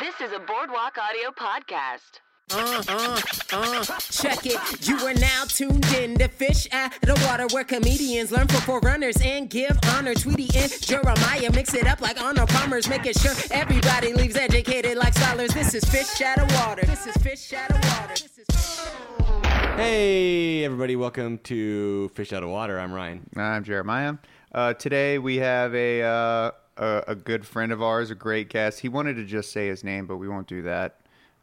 This is a Boardwalk Audio podcast. Uh, uh, uh, check it. You are now tuned in to Fish out of Water, where comedians learn from forerunners and give honor. Tweety and Jeremiah mix it up like honor bombers, making sure everybody leaves educated like scholars. This is Fish out of Water. This is Fish out of Water. This is. Hey, everybody, welcome to Fish Out of Water. I'm Ryan. I'm Jeremiah. Uh, today we have a, uh, a a good friend of ours, a great guest. He wanted to just say his name, but we won't do that.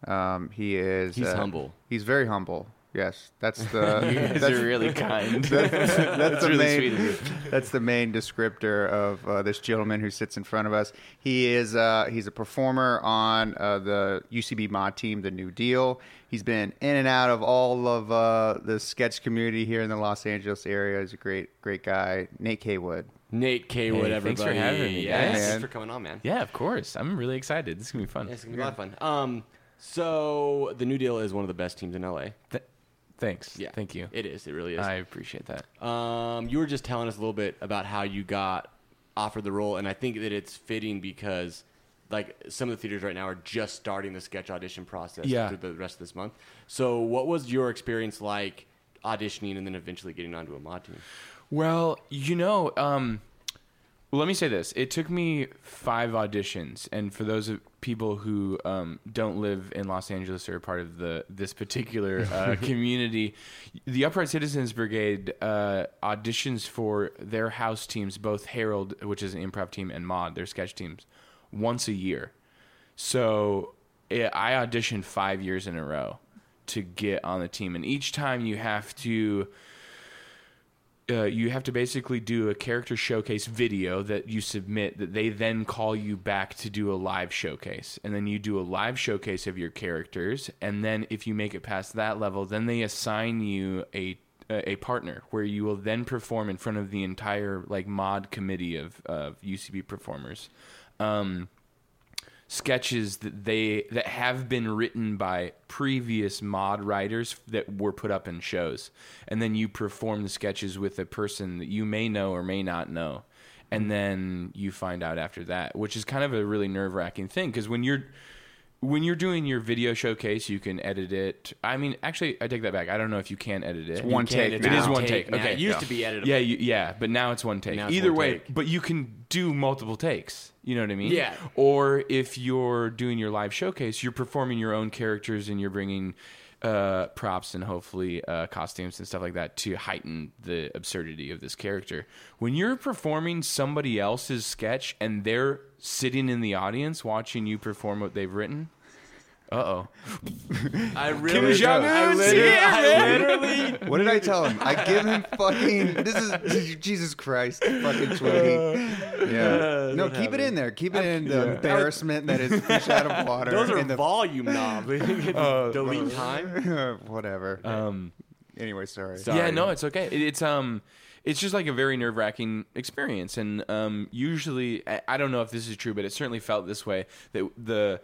Um, he is. He's uh, humble. He's very humble. Yes, that's the. You guys that's, are really kind. that's, that's the really main. sweet of you. That's the main descriptor of uh, this gentleman who sits in front of us. He is. Uh, he's a performer on uh, the UCB mod team, the New Deal. He's been in and out of all of uh, the sketch community here in the Los Angeles area. He's a great, great guy. Nate Caywood. Nate K. Hey, everybody. thanks for having me, Yeah, guys. thanks for coming on, man. yeah, of course. I'm really excited. This is gonna be fun. Yeah, it's gonna be a lot of fun. Um, so the New Deal is one of the best teams in LA. Th- thanks. Yeah, Thank you. It is. It really is. I appreciate that. Um, you were just telling us a little bit about how you got offered the role, and I think that it's fitting because, like, some of the theaters right now are just starting the sketch audition process Yeah. through the rest of this month. So, what was your experience like auditioning and then eventually getting onto a mod team? Well, you know, um, let me say this. It took me five auditions, and for those of people who um, don't live in Los Angeles or are part of the this particular uh, community, the Upright Citizens Brigade uh, auditions for their house teams, both Herald, which is an improv team, and Mod, their sketch teams, once a year. So eh, I auditioned five years in a row to get on the team, and each time you have to uh, you have to basically do a character showcase video that you submit that they then call you back to do a live showcase. And then you do a live showcase of your characters. And then if you make it past that level then they assign you a a partner where you will then perform in front of the entire like mod committee of, of UCB performers. Um, sketches that they that have been written by previous mod writers that were put up in shows. And then you perform the sketches with a person that you may know or may not know. And then you find out after that which is kind of a really nerve-wracking thing. Because when you're when you're doing your video showcase you can edit it i mean actually i take that back i don't know if you can edit it It's one can, take it's it now. is one take take. now. Okay, It used yeah. to be editable. Yeah, you, yeah, but now it's one take. Now it's Either one way, take. but you can do multiple takes. You know what I mean? Yeah. Or if you're doing your live showcase, you're performing your own characters and you're bringing uh, props and hopefully uh, costumes and stuff like that to heighten the absurdity of this character. When you're performing somebody else's sketch and they're sitting in the audience watching you perform what they've written. Uh oh. I really, Jong-un's literally, here, man. literally What did I tell him? I give him fucking. This is Jesus Christ, fucking Tweety. Yeah. No, keep it in there. Keep it in the embarrassment that is fish out of water. Those are in the volume knobs. You can Uh, delete time. whatever. Um, anyway, sorry. Sorry. Yeah, no, it's okay. It, it's um, it's just like a very nerve wracking experience, and um, usually I, I don't know if this is true, but it certainly felt this way that the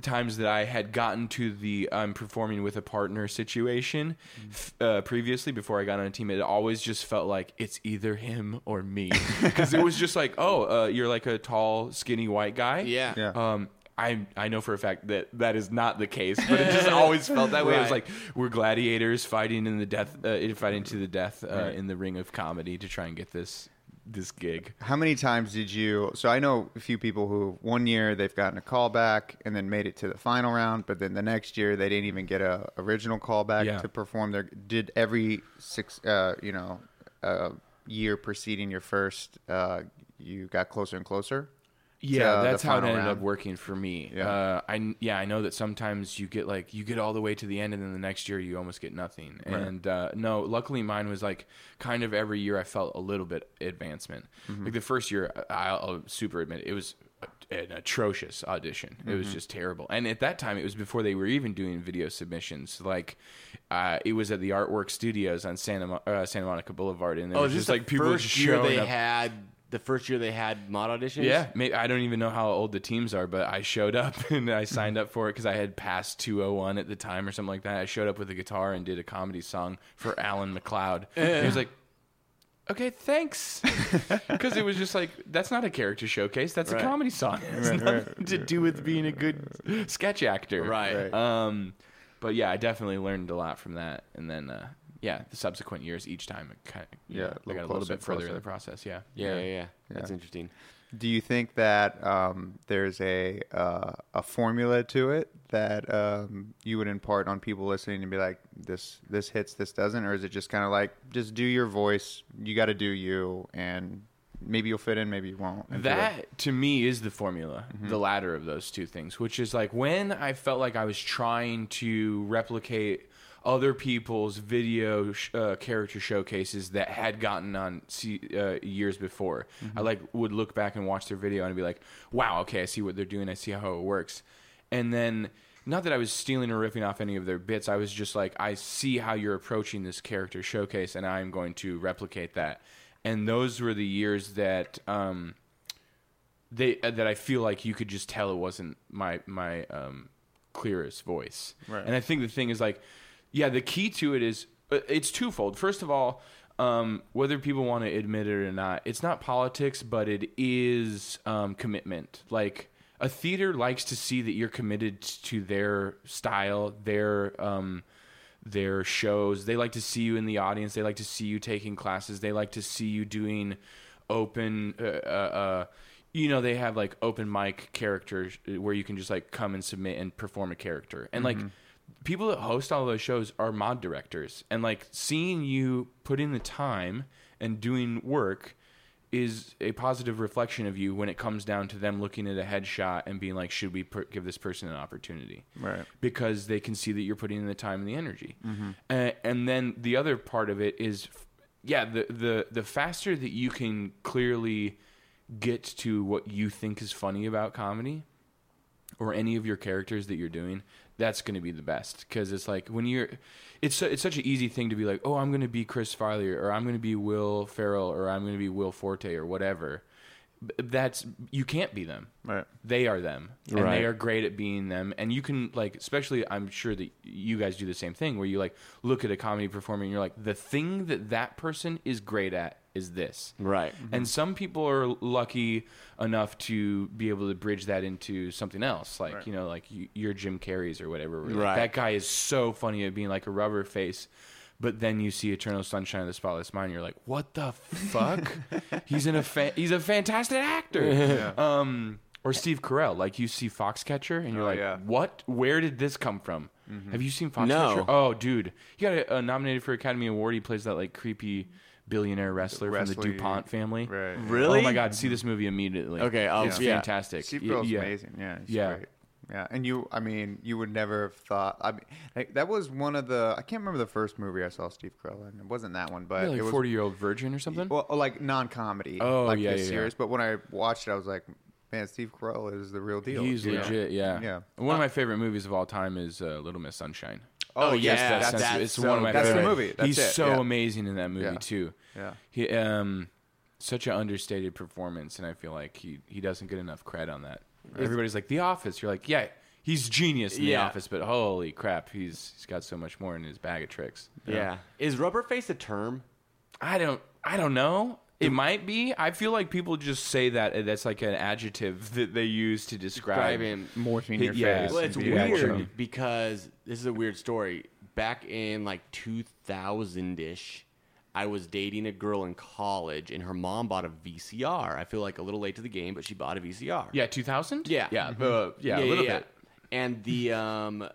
times that I had gotten to the I'm performing with a partner situation f- uh, previously before I got on a team, it always just felt like it's either him or me because it was just like, oh, uh, you're like a tall, skinny white guy, Yeah. Yeah. um, I I know for a fact that that is not the case, but it just always felt that way. It was like we're gladiators fighting in the death, uh, fighting to the death uh, in the ring of comedy to try and get this this gig. How many times did you? So I know a few people who one year they've gotten a callback and then made it to the final round, but then the next year they didn't even get a original callback Yeah. to perform their. Did every six, uh, you know, uh, year preceding your first, uh, you got closer and closer. Yeah, the that's how it ended round? up working for me. Yeah. Uh, I yeah, I know that sometimes you get like you get all the way to the end, and then the next year you almost get nothing. Right. And uh, no, luckily mine was like kind of every year I felt a little bit advancement. Mm-hmm. Like the first year, I'll, I'll super admit it, was an atrocious audition. It Mm-hmm. was just terrible. And at that time, it was before they were even doing video submissions. Like uh, it was at the Artwork Studios on Santa Mo- uh, Santa Monica Boulevard, and there Oh, was just like people first just year showing they up. had the first year they had mod auditions? Yeah, maybe, I don't even know how old the teams are, but I showed up and I signed up for it because I had passed 201 at the time or something like that. I showed up with a guitar and did a comedy song for Alan McLeod. And he was like, okay, thanks. Because it was just like, that's not a character showcase. That's Right. a comedy song. It has nothing to do with being a good sketch actor. Right. Right. Um, but yeah, I definitely learned a lot from that. And then, uh, yeah, the subsequent years, each time, it kind of, Yeah, a I got a little little closer, bit further in the process. Yeah. Yeah, yeah, yeah. That's interesting. Do you think that um, there's a uh, a formula to it that um, you would impart on people listening and be like, this this hits, this doesn't, or is it just kind of like just do your voice? You got to do you, and maybe you'll fit in, maybe you won't. That to me is the formula, Mm-hmm. the latter of those two things, which is like when I felt like I was trying to replicate other people's video sh- uh, character showcases that had gotten on uh, years before. Mm-hmm. I like would look back and watch their video and be like, "Wow, okay, I see what they're doing. I see how it works." And then not that I was stealing or ripping off any of their bits. I was just like, I see how you're approaching this character showcase, and I'm going to replicate that. And those were the years that um, they uh, that I feel like you could just tell it wasn't my my um, clearest voice. Right. And I think the thing is like, yeah, the key to it is uh, it's twofold. First of all, um, whether people want to admit it or not, it's not politics, but it is um, commitment. Like a theater likes to see that you're committed to their style, their um, their shows. They like to see you in the audience. They like to see you taking classes. They like to see you doing open. Uh, uh, uh, you know, they have like open mic characters uh, where you can just like come and submit and perform a character. And like people that host all those shows are mod directors, and like seeing you put in the time and doing work is a positive reflection of you when it comes down to them looking at a headshot and being like, should we per- give this person an opportunity? Right. Because they can see that you're putting in the time and the energy. Uh, and then the other part of it is, yeah, the, the, the faster that you can clearly get to what you think is funny about comedy or any of your characters that you're doing, that's going to be the best because it's like when you're, it's it's such an easy thing to be like, oh, I'm going to be Chris Farley or I'm going to be Will Ferrell or I'm going to be Will Forte or whatever. That's you can't be them. Right. They are them, and Right. they are great at being them. And you can like, especially, I'm sure that you guys do the same thing, where you like look at a comedy performer and you're like, the thing that that person is great at is this. Right. And mm-hmm. some people are lucky enough to be able to bridge that into something else, like Right. you know, like you, you're Jim Carrey's or whatever. like, Right. That guy is so funny at being like a rubber face, but then you see Eternal Sunshine of the Spotless Mind, and you're like, what the fuck? he's in a fa- he's a fantastic actor. Um, or Steve Carell, like you see Foxcatcher, and you're Oh, like, yeah. what? Where did this come from? Have you seen Foxcatcher? No. Oh, dude, he got uh, nominated for Academy Award. He plays that like creepy billionaire wrestler from the DuPont family. Right. Really? Oh my god, see this movie immediately. Okay, I'll- it's yeah. fantastic. Steve Y- Carell's yeah. amazing. Yeah, he's Yeah. great. Yeah, and you, I mean, you would never have thought. I mean, like, that was one of the. I can't remember the first movie I saw Steve Carell in. It wasn't that one, but Yeah, like it was forty year old virgin or something. well, like non-comedy. Oh, like yeah, yeah, yeah. But when I watched it, I was like, man, Steve Carell is the real deal. He's you know? legit, yeah. Yeah. One of my favorite movies of all time is uh, Little Miss Sunshine. Oh, yeah, yes, That that's- of- that's it's so one of my That's the favorite. movie. That's He's it, so yeah. amazing in that movie Yeah. too. Yeah. He um such an understated performance and I feel like he he doesn't get enough credit on that. Everybody's like The Office. You're like, yeah, he's genius in The Yeah. Office, but holy crap, he's he's got so much more in his bag of tricks. Yeah. Is rubber face a term? I don't I don't know. It might be. I feel like people just say that uh, that's like an adjective that they use to describe, Describe him. Morphine your Yeah. face. Well, it's and be weird action. because this is a weird story. Back in like 2000 ish, I was dating a girl in college, and her mom bought a VCR. I feel like a little late to the game, but she bought a VCR. Yeah, 2000? Yeah. Yeah, uh, yeah, a little bit. And the um,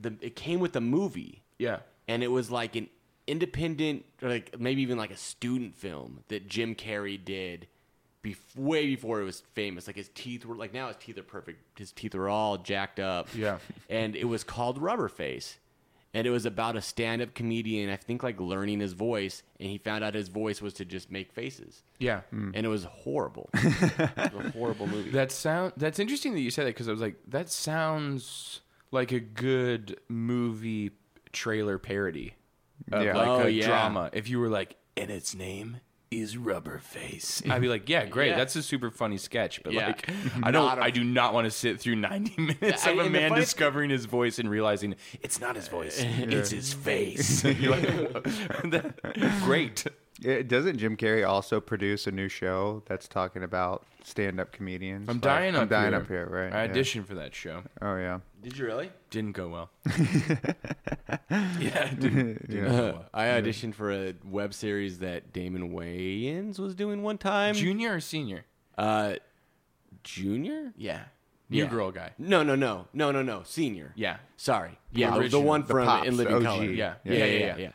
the it came with the movie, Yeah. and it was like an independent, or like maybe even like a student film that Jim Carrey did. Bef- way before it was famous, like his teeth were like now his teeth are perfect. His teeth are all jacked up. Yeah. and it was called Rubber Face, and it was about a stand-up comedian. I think like learning his voice, and he found out his voice was to just make faces, Yeah. Hmm. and it was horrible. it was a horrible movie. That sound that's interesting that you said that because I was like, that sounds like a good movie trailer parody of Yeah. like Oh, a yeah. drama. If you were like, in its name is rubber face. I'd be like, yeah, great, Yeah. that's a super funny sketch. But Yeah. like, I don't, Not a- I do not want to sit through ninety minutes I- of a man funny- discovering his voice and realizing it's not his voice, it's his face. You're like, that- great. It, doesn't Jim Carrey also produce a new show that's talking about stand-up comedians? I'm Like, dying I'm up dying here. up here, right? I Yeah. auditioned for that show. Oh yeah. Did you really? Didn't go well. yeah, it didn't, didn't go well. I auditioned for a web series that Damon Wayans was doing one time. Junior or senior? uh, junior? Yeah. New Yeah. girl guy. No, no, no, no, no, no. Senior. Yeah. Sorry. Yeah, the, the original. one The from Pops, In Living OG. Color. Yeah. Yeah, yeah, yeah, yeah.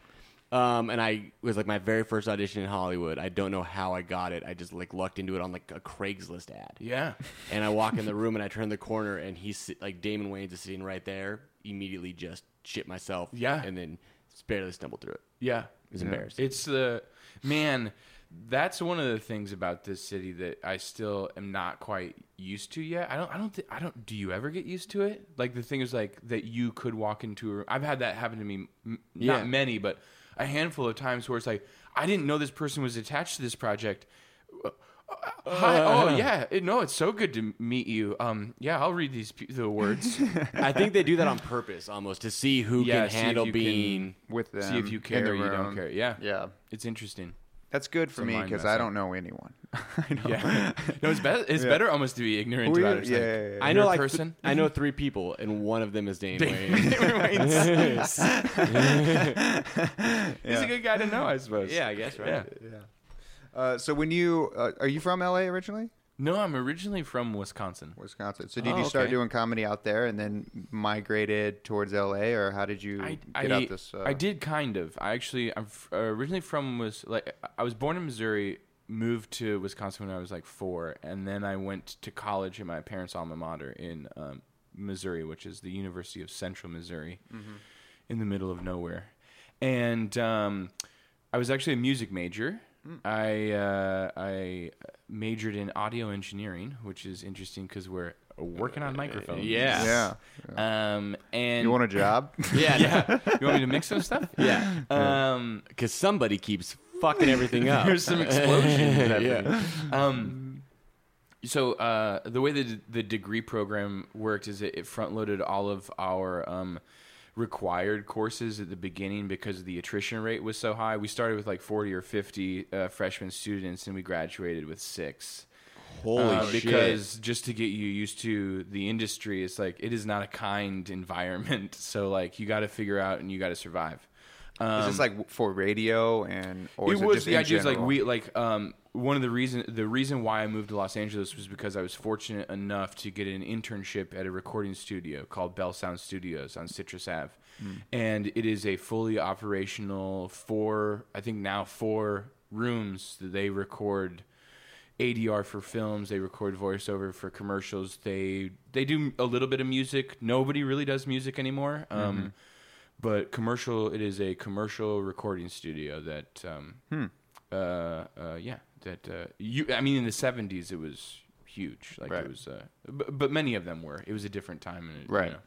Um, and I was like my very first audition in Hollywood. I don't know how I got it. I just like lucked into it on like a Craigslist ad. Yeah. And I walk in the room and I turn the corner and he's like Damon Wayans is sitting right there. Immediately just shit myself. Yeah. And then barely stumbled through it. Yeah. It was embarrassing. It's the man. That's one of the things about this city that I still am not quite used to yet. I don't. I don't. Th- I don't. Do you ever get used to it? Like the thing is like that you could walk into a room. I've had that happen to me. M- Yeah. Not many, but a handful of times where it's like I didn't know this person was attached to this project. Uh, Hi. Oh yeah. It- no, it's so good to meet you. Um. Yeah, I'll read these pe- the words. I think they do that on purpose almost to see who Yeah, can see if handle you can- being. With them. See if you care or you don't care. Yeah. Yeah. It's interesting. That's good for me because I don't know anyone. I know. Yeah. no, it's better. It's Yeah. better almost to be ignorant We- about it. Yeah, like, yeah, yeah. I know a like th- person? I know three people, and one of them is Dane Dane Wayans. He's a good guy to know, I suppose. yeah, I guess right. Yeah. Uh, so when you uh, are you from LA originally? No, I'm originally from Wisconsin. Wisconsin. So did Oh, you start okay. doing comedy out there and then migrated towards LA, or how did you I, get I, out this? Uh, I did kind of. I actually, I'm f- uh, originally from was like I was born in Missouri, moved to Wisconsin when I was like four, and then I went to college at my parents' alma mater in um, Missouri, which is the University of Central Missouri, in the middle of nowhere. And um, I was actually a music major. I uh, I majored in audio engineering, which is interesting because we're working on microphones. yeah. Yeah. Um, and You want a job? Yeah, yeah. You want me to mix some stuff? yeah. Um, Because somebody keeps fucking everything up. there's some explosions happening. yeah. Um, so uh, the way that the degree program worked is it, it front loaded all of our um, required courses at the beginning because the attrition rate was so high. We started with like 40 or 50 uh, freshman students, and we graduated with six. Holy Uh, shit. because just to get you used to the industry, it's like it is not a kind environment. So like you got to figure out and you got to survive. Um, is this like for radio and or it was it just the idea is like we like um one of the reason the reason why I moved to Los Angeles was because I was fortunate enough to get an internship at a recording studio called Bell Sound Studios on Citrus Ave, Hmm. and it is a fully operational four I think now four rooms that they record. ADR for films, they record voiceover for commercials. They they do a little bit of music. Nobody really does music anymore. Mm-hmm. Um, but commercial, it is a commercial recording studio that, um, Hmm. uh, uh, yeah, that uh, you. I mean, in the seventies, it was huge. Like Right. it was, uh, but, but many of them were. It was a different time, and it, Right. You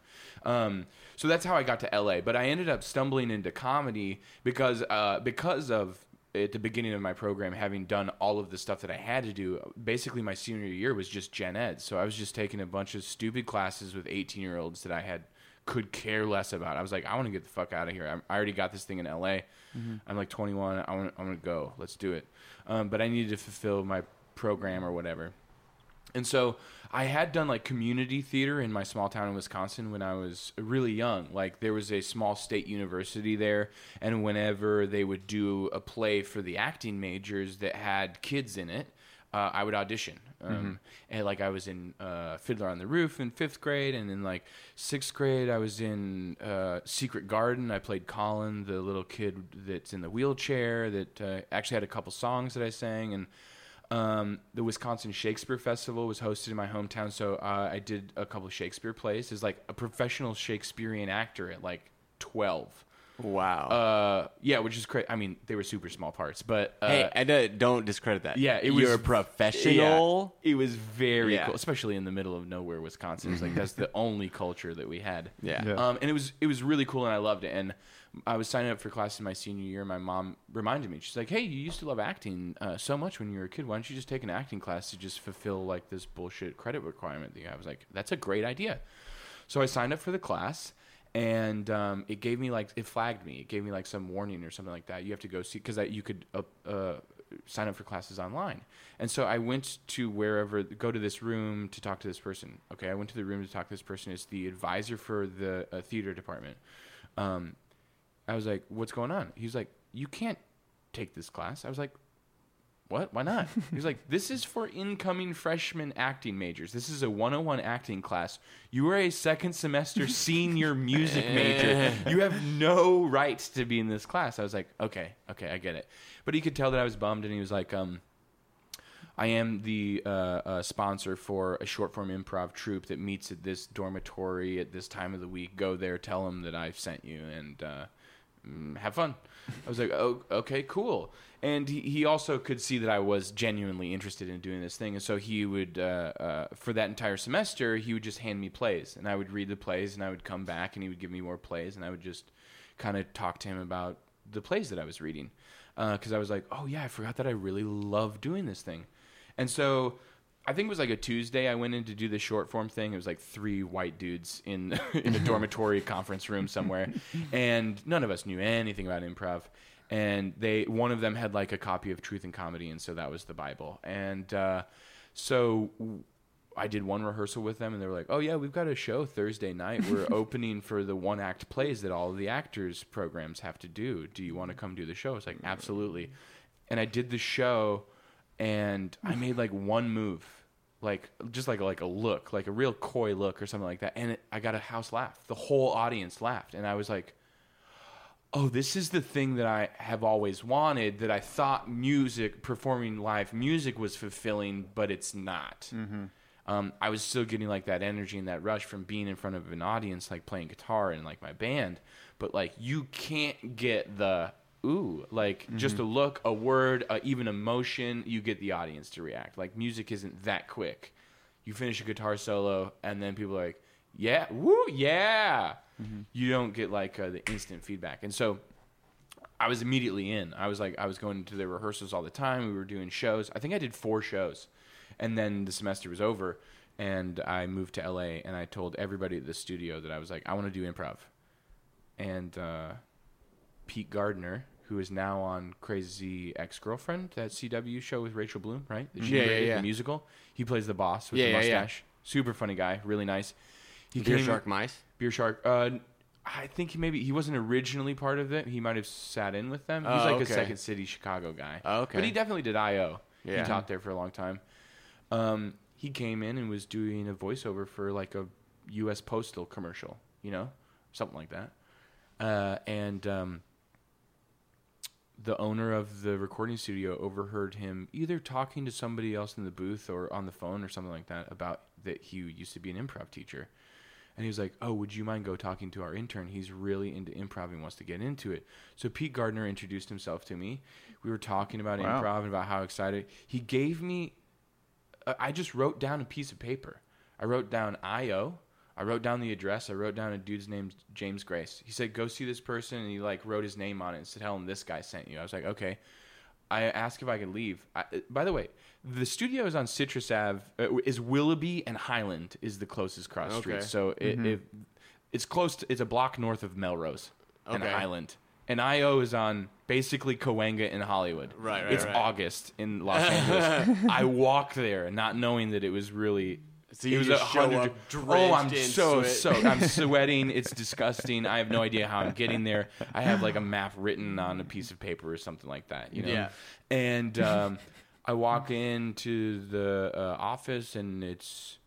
know. Um, so that's how I got to LA. But I ended up stumbling into comedy because uh, because of at the beginning of my program having done all of the stuff that I had to do. Basically, my senior year was just gen ed, so I was just taking a bunch of stupid classes with eighteen year olds that I had could care less about. I was like, I want to get the fuck out of here. I'm, I already got this thing in LA. I'm like 21. I want. I want to go. Let's do it. Um, but I needed to fulfill my program or whatever. And so I had done like community theater in my small town in Wisconsin when I was really young. Like there was a small state university there, and whenever they would do a play for the acting majors that had kids in it, uh, I would audition. Um, And like I was in uh, Fiddler on the Roof in fifth grade, and in like sixth grade I was in uh, Secret Garden. I played Colin, the little kid that's in the wheelchair that uh, actually had a couple songs that I sang and. Um, the Wisconsin Shakespeare Festival was hosted in my hometown, so uh, I did a couple of Shakespeare plays as like a professional Shakespearean actor at like twelve. Wow. Uh, yeah, which is great. I mean, they were super small parts, but uh, hey, I don't- don't discredit that. yeah, it was You're a professional. Yeah, it was very Yeah. cool, especially in the middle of nowhere, Wisconsin. It's like that's the only culture that we had. Yeah. Yeah. Um, and it was it was really cool, and I loved it. And I was signing up for class in my senior year. My mom reminded me. She's like, "Hey, you used to love acting uh, so much when you were a kid. Why don't you just take an acting class to just fulfill like this bullshit credit requirement that you have?" I was like, "That's a great idea." So I signed up for the class, and um, it gave me like it flagged me. It gave me like some warning or something like that. You have to go see because you could uh, uh, sign up for classes online. And so I went to wherever go to this room to talk to this person. Okay, I went to the room to talk to this person. It's the advisor for the uh, theater department. Um, I was like, "What's going on?" He's like, "You can't take this class." I was like, what? Why not? He's like, this is for incoming freshman acting majors. This is a 101 acting class. You are a second semester senior music major. You have no rights to be in this class. I was like, okay, okay, I get it. But he could tell that I was bummed, and he was like, um, I am the uh, uh, sponsor for a short form improv troupe that meets at this dormitory at this time of the week. Go there, tell them that I've sent you, and uh, have fun. I was like, oh, okay, cool. And he, he also could see that I was genuinely interested in doing this thing. And so he would, uh, uh, for that entire semester, he would just hand me plays. And I would read the plays and I would come back and he would give me more plays. And I would just kind of talk to him about the plays that I was reading. Because I was like, oh, yeah, I forgot that I really love doing this thing. And so I think it was like a Tuesday. I went in to do the short form thing. It was like three white dudes in in a dormitory conference room somewhere, and none of us knew anything about improv. And they one of them had like a copy of Truth and Comedy, and so that was the Bible. And uh, so I did one rehearsal with them, and they were like, "Oh yeah, we've got a show Thursday night. We're opening for the one act plays that all the actors programs have to do. Do you want to come do the show?" It's like absolutely. And I did the show and I made like one move, like just like like a look, like a real coy look or something like that, and it, I got a house laugh. The whole audience laughed, and I was like, "Oh, this is the thing that I have always wanted. That I thought music, performing live music, was fulfilling, but it's not." Um, I was still getting like that energy and that rush from being in front of an audience, like playing guitar and like my band. But like you can't get the ooh, like just a look, a word, uh, even a motion, you get the audience to react. Like music isn't that quick. You finish a guitar solo and then people are like, yeah, woo, yeah. You don't get like uh, the instant feedback. And so I was immediately in. I was like, I was going to the rehearsals all the time. We were doing shows. I think I did four shows, and then the semester was over, and I moved to LA. And I told everybody at the studio that I was like, I want to do improv. And uh, Pete Gardner, who is now on Crazy Ex Girlfriend, that CW show with Rachel Bloom, right? That she Yeah, yeah, created, yeah. The musical. He plays the boss with Yeah, the yeah, yeah. mustache. Super funny guy, really nice. He Beer came- Shark Mice. Beer Shark. Uh, I think he maybe he wasn't originally part of it. He might have sat in with them. He's Oh, like okay. a Second City Chicago guy. Oh, okay. But he definitely did I.O. Yeah. He taught there for a long time. Um, he came in and was doing a voiceover for like a U.S. Postal commercial, you know, something like that. Uh, and um, the owner of the recording studio overheard him either talking to somebody else in the booth or on the phone or something like that about that he used to be an improv teacher. And he was like, "Oh, would you mind go talking to our intern? He's really into improv and wants to get into it." So Pete Gardner introduced himself to me. We were talking about Wow. improv and about how excited he gave me. uh, I just wrote down a piece of paper. I wrote down IO. I wrote down the address. I wrote down a dude's name, James Grace. He said, "Go see this person," and he like wrote his name on it and said, "Tell him this guy sent you." I was like, "Okay." I asked if I could leave. I, uh, by the way, the studio is on Citrus Ave. Uh, is Willoughby and Highland is the closest cross Okay. street. So it, it it's close. To, it's a block north of Melrose and Highland. And IO is on basically Cahuenga in Hollywood. Right, right, It's right. August in Los Angeles. I walked there not knowing that it was really. So you was just a show hundred. up oh, I'm so so. I'm sweating. It's disgusting. I have no idea how I'm getting there. I have like a map written on a piece of paper or something like that. You know. Yeah. And um, I walk into the uh, office and it's.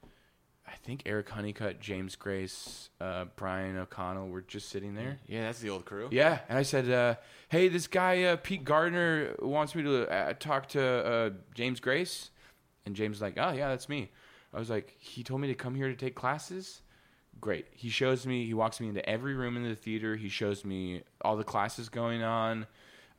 I think Eric Honeycutt, James Grace, uh, Brian O'Connell were just sitting there. Yeah, that's the old crew. Yeah, and I said, uh, "Hey, this guy uh, Pete Gardner wants me to uh, talk to uh, James Grace," and James was like, "Oh yeah, that's me." I was like, "He told me to come here to take classes." Great. He shows me. He walks me into every room in the theater. He shows me all the classes going on.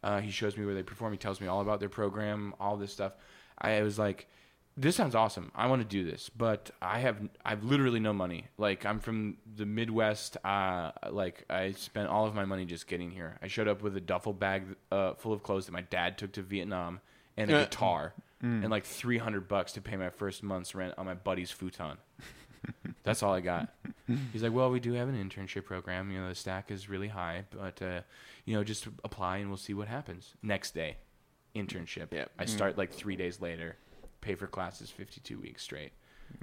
Uh, he shows me where they perform. He tells me all about their program, all this stuff. I was like, "This sounds awesome. I want to do this, but I have I've literally no money. Like I'm from the Midwest. Uh, like I spent all of my money just getting here. I showed up with a duffel bag uh, full of clothes that my dad took to Vietnam and a Uh, guitar and like 300 bucks to pay my first month's rent on my buddy's futon. That's all I got. He's like, well, we do have an internship program. You know, the stack is really high, but uh, you know, just apply and we'll see what happens. Next day, internship. Yep. I start like three days later. Pay for classes 52 weeks straight.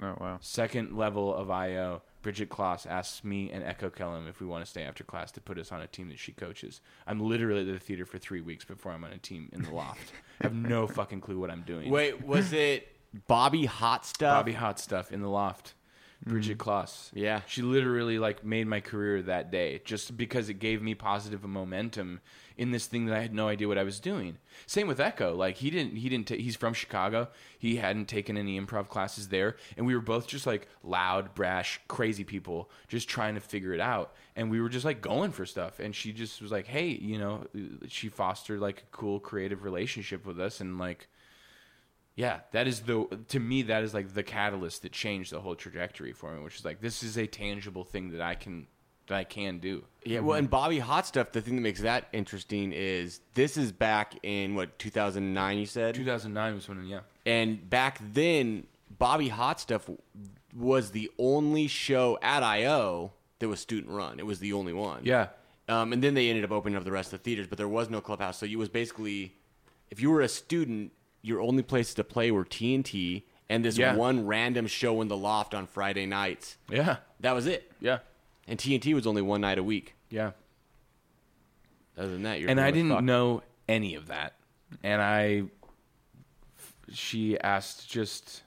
Oh wow. Second level of IO, Bridget Kloss asks me and Echo Kellum if we want to stay after class to put us on a team that she coaches. I'm literally at the theater for three weeks before I'm on a team in the loft. I have no fucking clue what I'm doing. Wait, was it Bobby Hot Stuff? Bobby Hot Stuff in the loft. Bridget mm. Kloss. Yeah. She literally like made my career that day just because it gave me positive momentum in this thing that I had no idea what I was doing. Same with Echo. Like he didn't he didn't ta- he's from Chicago. He hadn't taken any improv classes there and we were both just like loud, brash, crazy people just trying to figure it out. And we were just like going for stuff and she just was like, "Hey, you know, she fostered like a cool creative relationship with us and like yeah, that is the to me that is like the catalyst that changed the whole trajectory for me, which is like this is a tangible thing that I can that I can do. Yeah, well, and Bobby Hot Stuff. The thing that makes that interesting is this is back in what 2009. You said, 2009 was when yeah. and back then, Bobby Hot Stuff was the only show at IO that was student run. It was the only one. Yeah. Um, and then they ended up opening up the rest of the theaters, but there was no clubhouse. So you was basically, if you were a student, your only places to play were TNT and this Yeah. one random show in the loft on Friday nights. Yeah. That was it. Yeah. And TNT was only one night a week. Yeah. Other than that, you're and I didn't fucked. know any of that. And I, she asked just,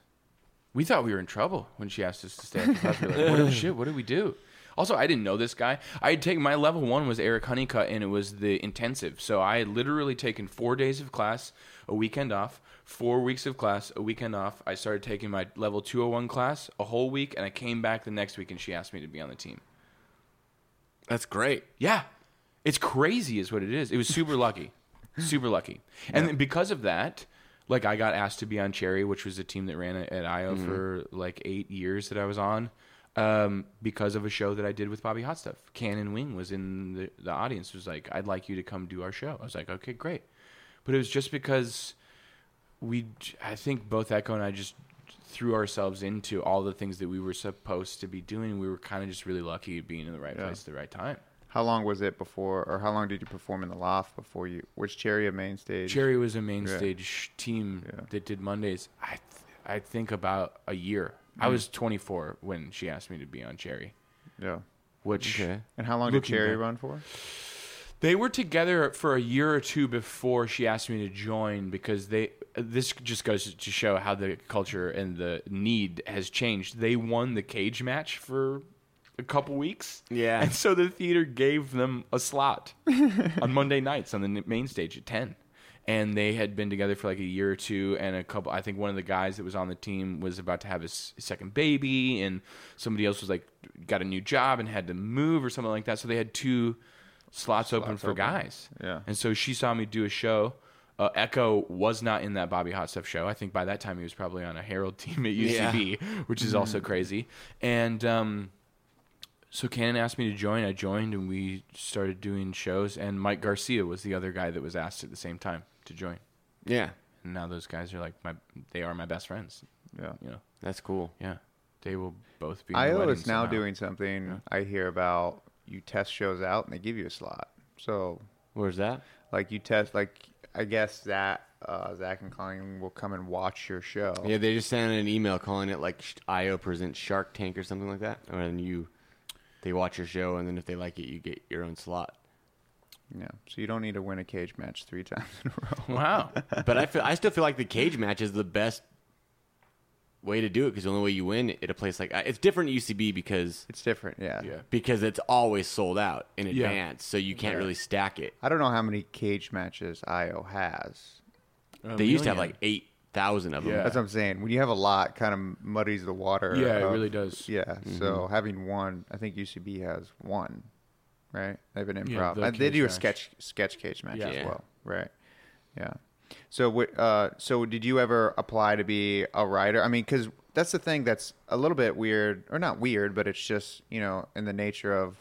we thought we were in trouble when she asked us to stay. We were like, what, the shit, what did we do? Also, I didn't know this guy. I had taken my level one was Eric Honeycutt, and it was the intensive. So I had literally taken four days of class, a weekend off, four weeks of class, a weekend off. I started taking my level 201 class a whole week, and I came back the next week, and she asked me to be on the team. That's great. Yeah. It's crazy is what it is. It was super lucky. super lucky. And then because of that, like I got asked to be on Cherry, which was a team that ran at, IO for like eight years that I was on. Um, because of a show that I did with Bobby Hot Stuff. Cannon Wing was in the, the audience, was like, I'd like you to come do our show. I was like, okay, great. But it was just because we, I think both Echo and I just threw ourselves into all the things that we were supposed to be doing. We were kind of just really lucky being in the right Yeah. place at the right time. How long was it before, or how long did you perform in the loft before you? Was Cherry a main stage? Cherry was a main Yeah. stage team Yeah. that did Mondays. I th- I think about a year. Mm. I was 24 when she asked me to be on Cherry, Yeah. which Okay. And how long did Cherry back- run for? They were together for a year or two before she asked me to join because they this just goes to show how the culture and the need has changed. They won the cage match for a couple weeks. Yeah. And so the theater gave them a slot on Monday nights on the n- main stage at 10. And they had been together for like a year or two, and a couple. I think one of the guys that was on the team was about to have his second baby, and somebody else was like got a new job and had to move or something like that. So they had two slots, open for open. guys. Yeah. And so she saw me do a show. Uh, Echo was not in that Bobby Hot Stuff show. I think by that time he was probably on a Herald team at UCB, which is also crazy. And um, so Cannon asked me to join. I joined, and we started doing shows. And Mike Garcia was the other guy that was asked at the same time to join. Yeah, And now those guys are like my, they are my best friends. Yeah. You know, that's cool. yeah, they will both be. in the IO is now somehow. doing something I hear about. You test shows out and they give you a slot. So, Where's that? like, you test, like, I guess that uh, Zach and Colleen will come and watch your show. Yeah, they just sent an email calling it like IO presents Shark Tank or something like that. And you, they watch your show, and then if they like it, you get your own slot. Yeah. So you don't need to win a cage match three times in a row. Wow. But I feel, I still feel like the cage match is the best way to do it because the only way you win at a place like it's different at UCB because It's different. Yeah. yeah. because it's always sold out in Yeah. advance, so you can't Yeah. really stack it. I don't know how many cage matches IO has. A They used to have million. like eight thousand of them. Yeah. That's what I'm saying. When you have a lot, kind of muddies the water. Yeah, it of- really does. Yeah. So having one, I think UCB has one, right? They have an Yeah, improv. the Uh, they cage do a match. sketch sketch cage match Yeah. as well, right? Yeah. So, wi- uh, so did you ever apply to be a writer? I mean, because that's the thing that's a little bit weird, or not weird, but it's just you know in the nature of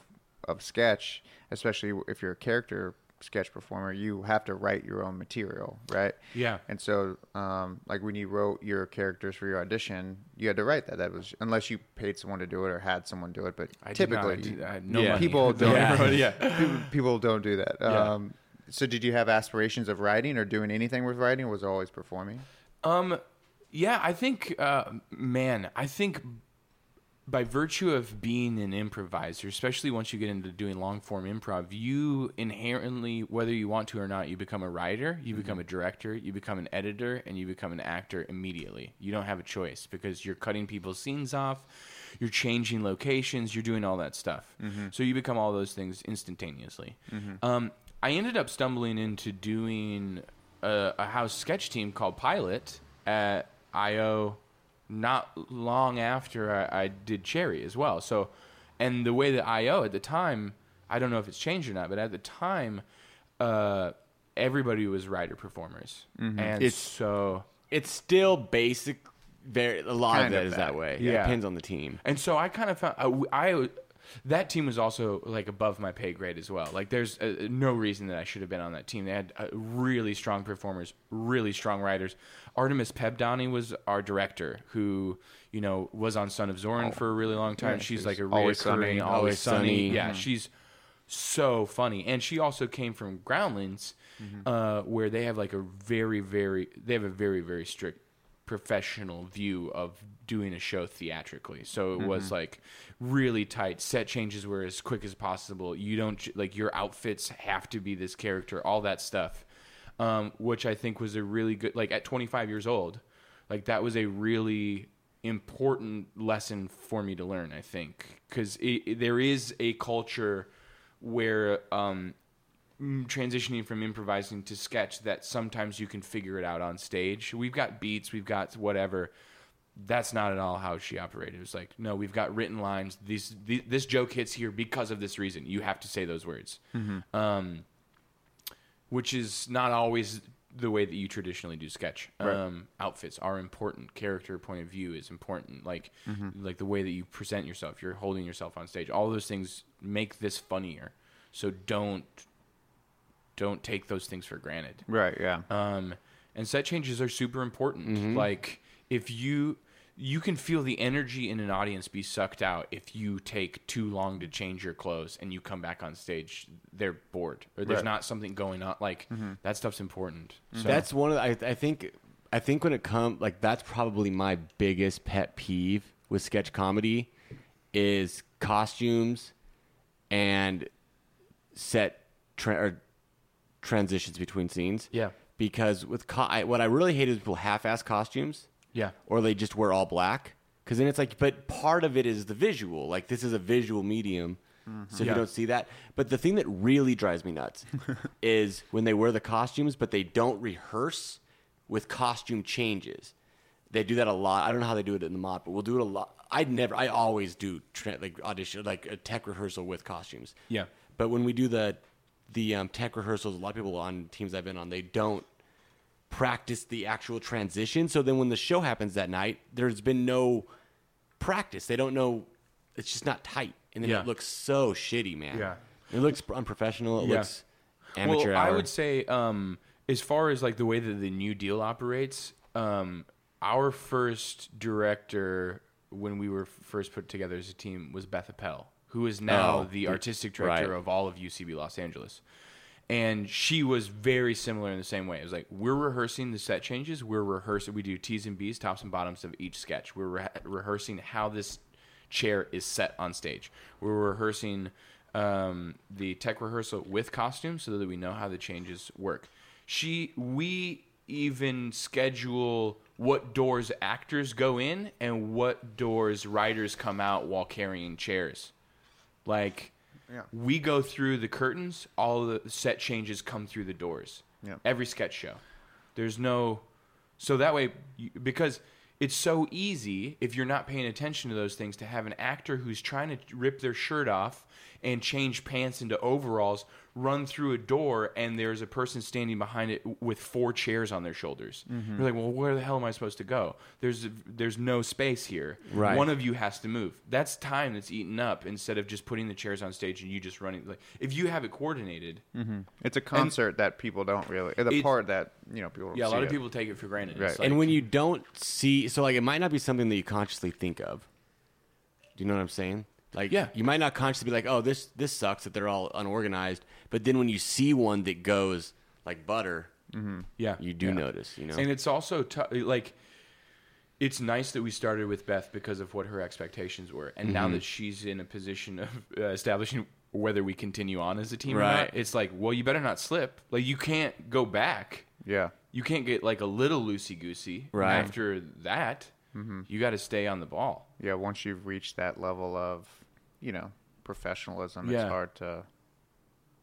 of sketch, especially if you're a character sketch performer, you have to write your own material, right? Yeah. And so, um, like when you wrote your characters for your audition, you had to write that. That was unless you paid someone to do it or had someone do it. But I did not typically, do. I had no Yeah. people don't. Yeah. yeah. people, people don't do that. Yeah. Um, so, did you have aspirations of writing or doing anything with writing? Or was it always performing? Um, yeah, I think, uh, man, I think by virtue of being an improviser, especially once you get into doing long form improv, you inherently, whether you want to or not, you become a writer, you become a director, you become an editor, and you become an actor immediately. You don't have a choice because you're cutting people's scenes off, you're changing locations, you're doing all that stuff. So you become all those things instantaneously. Um, I ended up stumbling into doing a, a house sketch team called Pilot at IO not long after I, I did Cherry as well. So, and the way that IO at the time, I don't know if it's changed or not, but at the time, uh, everybody was writer performers, and It's- so It's still basic. Very a lot Kind of that of is that. that way. Yeah. Yeah, it depends on the team. And so I kind of found I, I that team was also like above my pay grade as well. Like there's uh, no reason that I should have been on that team. They had uh, really strong performers, really strong writers. Artemis Pebdani was our director, who you know was on Son of Zorn for a really long time. Yeah, she's she's like a Always Sunny, always, sunny. Yeah, she's so funny, and she also came from Groundlings, uh, where they have like a very, very they have a very, very strict professional view of doing a show theatrically. So it was like really tight. Set changes were as quick as possible. You don't like your outfits have to be this character, all that stuff. Um, which I think was a really good like at 25 years old, like that was a really important lesson for me to learn. I think because there is a culture where um, transitioning from improvising to sketch that sometimes you can figure it out on stage. We've got beats, we've got whatever. That's not at all how she operated. It was like, no, we've got written lines. These, the this joke hits here because of this reason. You have to say those words, um, which is not always the way that you traditionally do sketch. Um, outfits are important. Character point of view is important. Like, like the way that you present yourself, you're holding yourself on stage. All those things make this funnier. So don't don't take those things for granted. Right. Yeah. Um, and set changes are super important. Mm-hmm. Like if you you can feel the energy in an audience be sucked out if you take too long to change your clothes and you come back on stage they're bored or there's Right. not something going on like mm-hmm. that stuff's important mm-hmm. so That's one of the, I, I think I think when it comes like that's probably my biggest pet peeve with sketch comedy is costumes and set tra- or transitions between scenes. Yeah. Because with co- I, what I really hate is people half-ass costumes. Yeah. Or they just wear all black. Because then it's like, but part of it is the visual. Like this is a visual medium. So Yeah. you don't see that, but the thing that really drives me nuts is when they wear the costumes, but they don't rehearse with costume changes. They do that a lot. I don't know how they do it in the mod, but we'll do it a lot. I never, I always do tra- like audition, like a tech rehearsal with costumes. Yeah. But when we do the the um, tech rehearsals, a lot of people on teams I've been on, they don't practice the actual transition. So then when the show happens that night, there's been no practice. They don't know. It's just not tight, and then Yeah. it looks so shitty, man. Yeah. it looks unprofessional. It Yeah. looks amateur well, hour. I would say, um, as far as like the way that the New Deal operates, um, our first director when we were first put together as a team was Beth Appel, who is now Oh, the the- artistic director right. of all of UCB Los Angeles. And she was very similar in the same way. It was like we're rehearsing the set changes. We're rehearsing. We do T's and B's, tops and bottoms of each sketch. We're re- rehearsing how this chair is set on stage. We're rehearsing um, the tech rehearsal with costumes so that we know how the changes work. She, we even schedule what doors actors go in and what doors writers come out while carrying chairs. Like, Yeah. we go through the curtains, all the set changes come through the doors. Yeah. Every sketch show. There's no. So that way, you- because it's so easy if you're not paying attention to those things to have an actor who's trying to rip their shirt off and change pants into overalls, run through a door, and there's a person standing behind it with four chairs on their shoulders. Mm-hmm. You're like, well, where the hell am I supposed to go? There's there's no space here. Right. One of you has to move. That's time that's eaten up instead of just putting the chairs on stage and you just running. Like if you have it coordinated, It's a concert that people don't really. The part that you know people. Don't yeah, a lot of it. people take it for granted. Right. Like- and when you don't see, so like it might not be something that you consciously think of. Do you know what I'm saying? Like, Yeah. you might not consciously be like, "Oh, this this sucks that they're all unorganized," but then when you see one that goes like butter, yeah, you do yeah. notice. You know, And it's also tou- like it's nice that we started with Beth because of what her expectations were, and Mm-hmm. now that she's in a position of uh, establishing whether we continue on as a team or Right. not, it's like, well, you better not slip. Like you can't go back. Yeah. You can't get like a little loosey goosey Right. after that. You got to stay on the ball. Yeah. Once you've reached that level of, you know, professionalism, Yeah. it's hard to.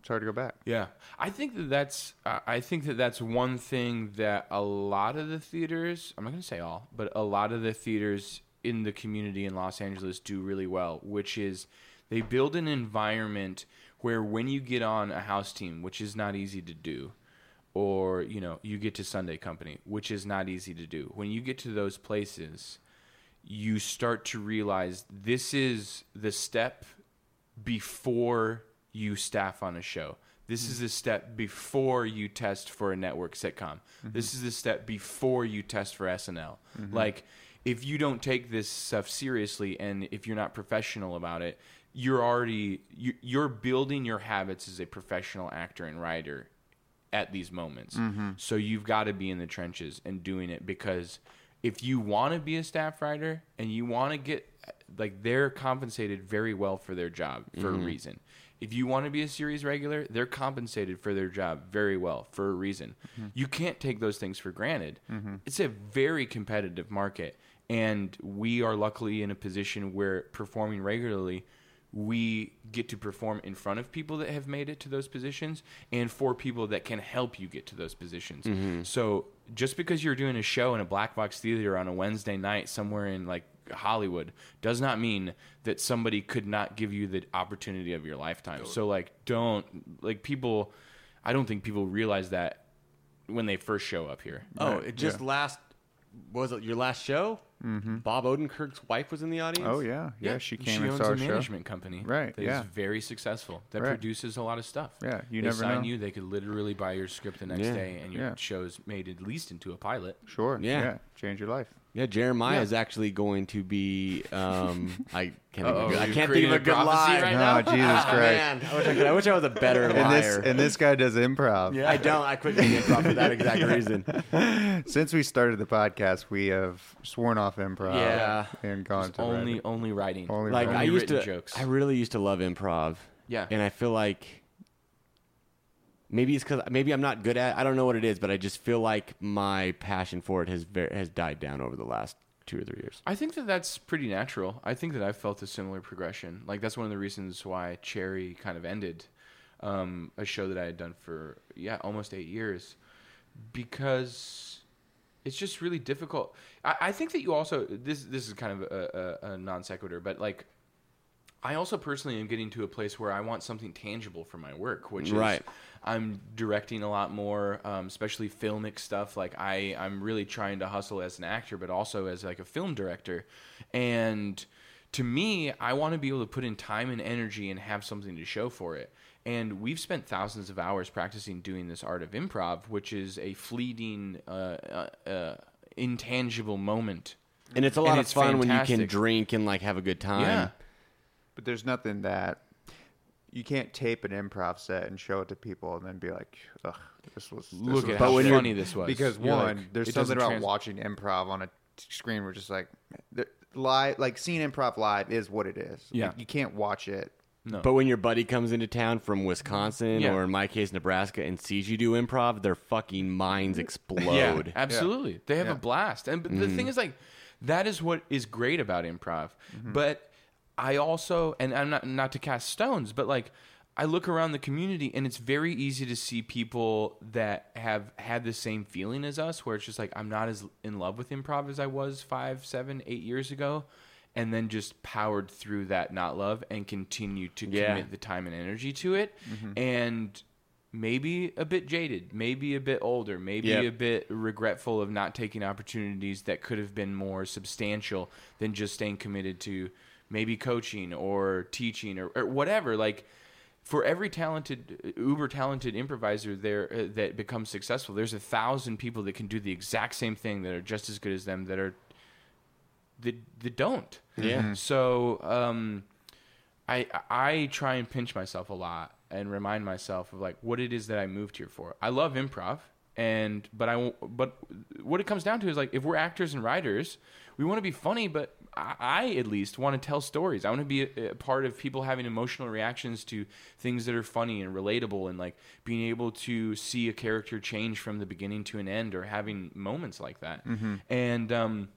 It's hard to go back. Yeah, I think that that's I I think that that's one thing that a lot of the theaters I'm not going to say all, but a lot of the theaters in the community in Los Angeles do really well, which is they build an environment where when you get on a house team, which is not easy to do, or you know you get to Sunday Company, which is not easy to do. When you get to those places, you start to realize this is the step before you staff on a show. This is the step before you test for a network sitcom. Mm-hmm. This is the step before you test for SNL. Mm-hmm. Like, if you don't take this stuff seriously and if you're not professional about it, you're already you- you're building your habits as a professional actor and writer at these moments. Mm-hmm. So you've got to be in the trenches and doing it because if you want to be a staff writer and you want to get like they're compensated very well for their job for a mm-hmm. reason. If you want to be a series regular, they're compensated for their job very well for a reason. Mm-hmm. You can't take those things for granted. Mm-hmm. It's a very competitive market and we are luckily in a position where performing regularly we get to perform in front of people that have made it to those positions and for people that can help you get to those positions. So just because you're doing a show in a black box theater on a Wednesday night somewhere in like Hollywood does not mean that somebody could not give you the opportunity of your lifetime. So like don't like people I don't think people realize that when they first show up here. oh, it just last was it your last show? Mm-hmm. Bob Odenkirk's wife was in the audience. Oh yeah, yeah. she came and owns saw a our show. management company, Right, That is yeah. very successful. That Right. produces a lot of stuff. Yeah, you they never sign know. you. They could literally buy your script the next Yeah. day, and your Yeah. show's made at least into a pilot. Sure. Yeah. Yeah. Change your life. Yeah, Jeremiah Yeah. is actually going to be. Um, I can't. Think Uh-oh, of a good, I can't think of a a good lie. right Oh, now? Jesus Ah, Christ. man, I wish I could. I wish I was a better And liar. this and this guy does improv. Yeah, I don't. I quit doing improv for that exact reason. Since we started the podcast, we have sworn off improv. Yeah. And gone Just to only writing. only writing. Only Like Only I used written to. jokes. I really used to love improv. Yeah. and I feel like maybe it's because maybe I'm not good at. I don't know what it is, but I just feel like my passion for it has has died down over the last two or three years. I think that that's pretty natural. I think that I've felt a similar progression. Like that's one of the reasons why Cherry kind of ended um, a show that I had done for yeah almost eight years because it's just really difficult. I, I think that you also this this is kind of a, a, a non sequitur, but like I also personally am getting to a place where I want something tangible for my work, which Right. is I'm directing a lot more, um, especially filmic stuff. Like I, I'm really trying to hustle as an actor, but also as like a film director. And to me, I want to be able to put in time and energy and have something to show for it. And we've spent thousands of hours practicing doing this art of improv, which is a fleeting, uh, uh, uh, intangible moment. And it's a lot And of fun when you can drink and like have a good time. Yeah. But there's nothing that you can't tape an improv set and show it to people and then be like, "Ugh, this was." This Look was at how when funny this was. because You're one, like, there's something about trans- watching improv on a t- screen. We're just like, live, like seeing improv live is what it is. Yeah. Like, you can't watch it. No. But when your buddy comes into town from Wisconsin Yeah. or in my case Nebraska and sees you do improv, their fucking minds explode. Yeah, absolutely. They have Yeah. a blast. And but the mm-hmm. thing is like that is what is great about improv. Mm-hmm. But I also and I'm not not to cast stones, but like I look around the community and it's very easy to see people that have had the same feeling as us where it's just like I'm not as in love with improv as I was five, seven, eight years ago. and then just powered through that not love and continued to Yeah. commit the time and energy to it Mm-hmm. and maybe a bit jaded maybe a bit older maybe Yep. a bit regretful of not taking opportunities that could have been more substantial than just staying committed to maybe coaching or teaching or, or whatever like for every talented uber talented improviser there uh, that becomes successful there's a thousand people that can do the exact same thing that are just as good as them that are that, that don't Yeah. so um, I I try and pinch myself a lot and remind myself of like what it is that I moved here for. I love improv, and but I won't- but what it comes down to is like if we're actors and writers, we want to be funny, but I, at least want to tell stories. I want to be a, a part of people having emotional reactions to things that are funny and relatable, and like being able to see a character change from the beginning to an end, or having moments like that. And um,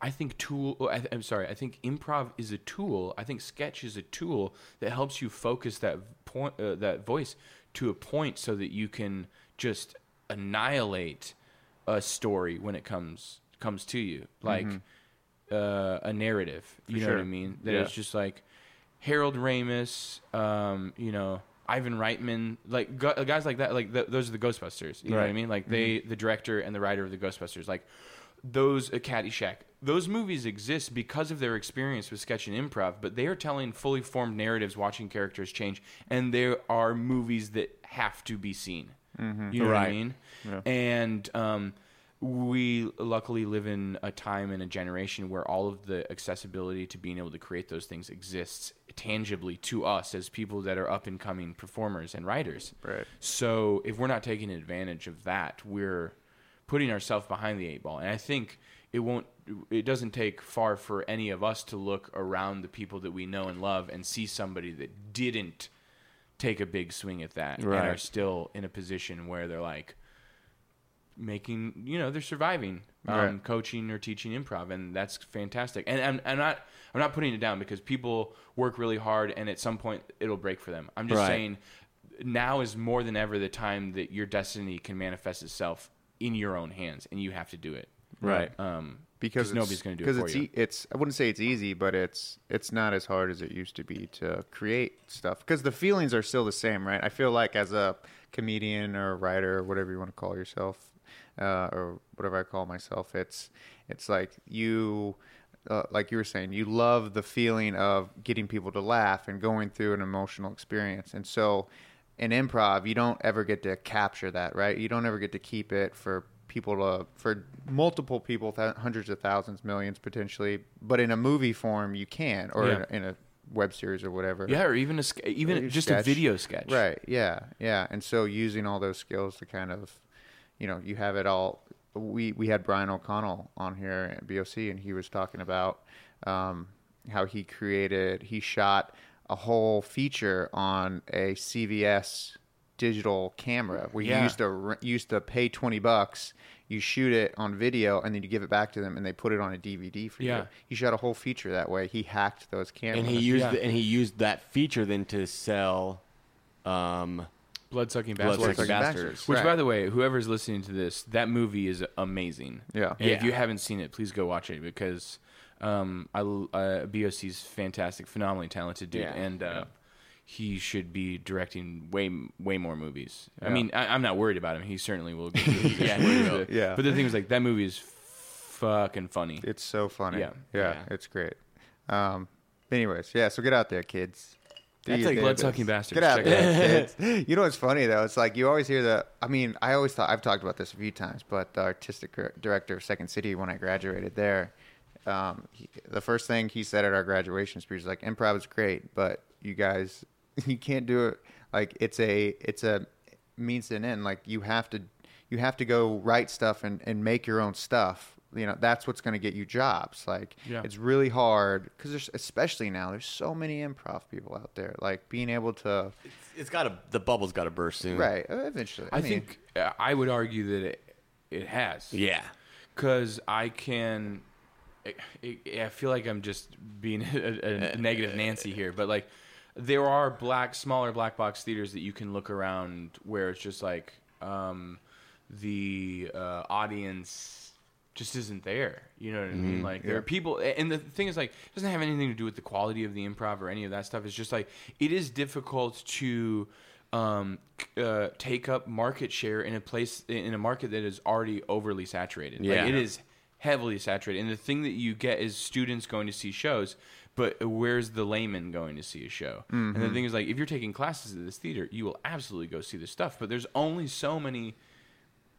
I think tool. oh, I, I'm sorry. I think improv is a tool. I think sketch is a tool that helps you focus that point, uh, that voice to a point, so that you can just annihilate a story when it comes comes to you, like uh, a narrative. You know what I mean? That Yeah. it's just like Harold Ramis, um, you know, Ivan Reitman, like gu- guys like that. Like th- those are the Ghostbusters. You know what I mean? Like they, the director and the writer of the Ghostbusters, like those uh, Caddyshack. Those movies exist because of their experience with sketch and improv, but they are telling fully formed narratives, watching characters change, and there are movies that have to be seen. You know what I Right. mean? And um, we luckily live in a time and a generation where all of the accessibility to being able to create those things exists tangibly to us as people that are up and coming performers and writers. Right. So if we're not taking advantage of that, we're putting ourselves behind the eight ball. And I think it won't it doesn't take far for any of us to look around the people that we know and love and see somebody that didn't take a big swing at that and are still in a position where they're like making you know they're surviving um, Right. coaching or teaching improv and that's fantastic and I'm, I'm not i'm not putting it down because people work really hard and at some point it'll break for them i'm just Right. saying now is more than ever the time that your destiny can manifest itself in your own hands and you have to do it Right. um because nobody's going to do it for it's you e- it's I wouldn't say it's easy, but it's it's not as hard as it used to be to create stuff because the feelings are still the same, right? I feel like as a comedian or a writer or whatever you want to call yourself, uh, or whatever I call myself, it's it's like you. Uh, like you were saying, you love the feeling of getting people to laugh and going through an emotional experience. And so, in improv, you don't ever get to capture that, right? You don't ever get to keep it for people to for multiple people, th- hundreds of thousands, millions potentially. But in a movie form, you can, or Yeah. in, a, in a web series or whatever. yeah or even a even Or just a video sketch Right. Yeah. Yeah. And so using all those skills to kind of, you know, you have it all. We we had Brian O'Connell on here at BOC, and he was talking about um, how he created. He shot a whole feature on a CVS digital camera where you Yeah. used to used to pay twenty bucks. You shoot it on video and then you give it back to them and they put it on a DVD for Yeah. you. He shot a whole feature that way. He hacked those cameras. and he used Yeah. the, and he used that feature then to sell um blood sucking Blood bastards Sucking Bastards. Bastards. Which, Right. by the way, whoever's listening to this, that movie is amazing. Yeah. And if you haven't seen it, please go watch it because um, I uh, BOC's fantastic, phenomenally talented dude, Yeah. and uh, he should be directing way way more movies. I mean, I, I'm not worried about him. He certainly will. Get movies. Yeah, he will. Yeah. But the thing is, like, that movie is fucking funny. It's so funny. Yeah. Yeah, Yeah. it's great. Um, anyways, yeah, so get out there, kids. That's like blood-sucking bastards. Get out Check it there, kids. You know what's funny though? It's like you always hear the. I mean, I always thought I've talked about this a few times, but the artistic director of Second City, when I graduated there, um, he, the first thing he said at our graduation speech was like, "Improv is great, but you guys, you can't do it. Like it's a, it's a means to an end. Like you have to, you have to go write stuff and and make your own stuff." You know that's what's going to get you jobs. Like Yeah. it's really hard because there's especially now there's so many improv people out there. Like being able to it's got to the bubble's got to burst soon right uh, eventually. I mean, think uh, I would argue that it it has. yeah because I can. I, I- I feel like I'm just being a, a negative Nancy here, but like there are black, smaller black box theaters that you can look around where it's just like um, the uh, audience just isn't there. You know what I mean? Like there Yeah. are people, and the thing is like it doesn't have anything to do with the quality of the improv or any of that stuff. It's just like it is difficult to um, uh, take up market share in a place in a market that is already overly saturated. Yeah. Like, it is heavily saturated, and the thing that you get is students going to see shows. But where's the layman going to see a show? And the thing is, like, if you're taking classes at this theater, you will absolutely go see the stuff. But there's only so many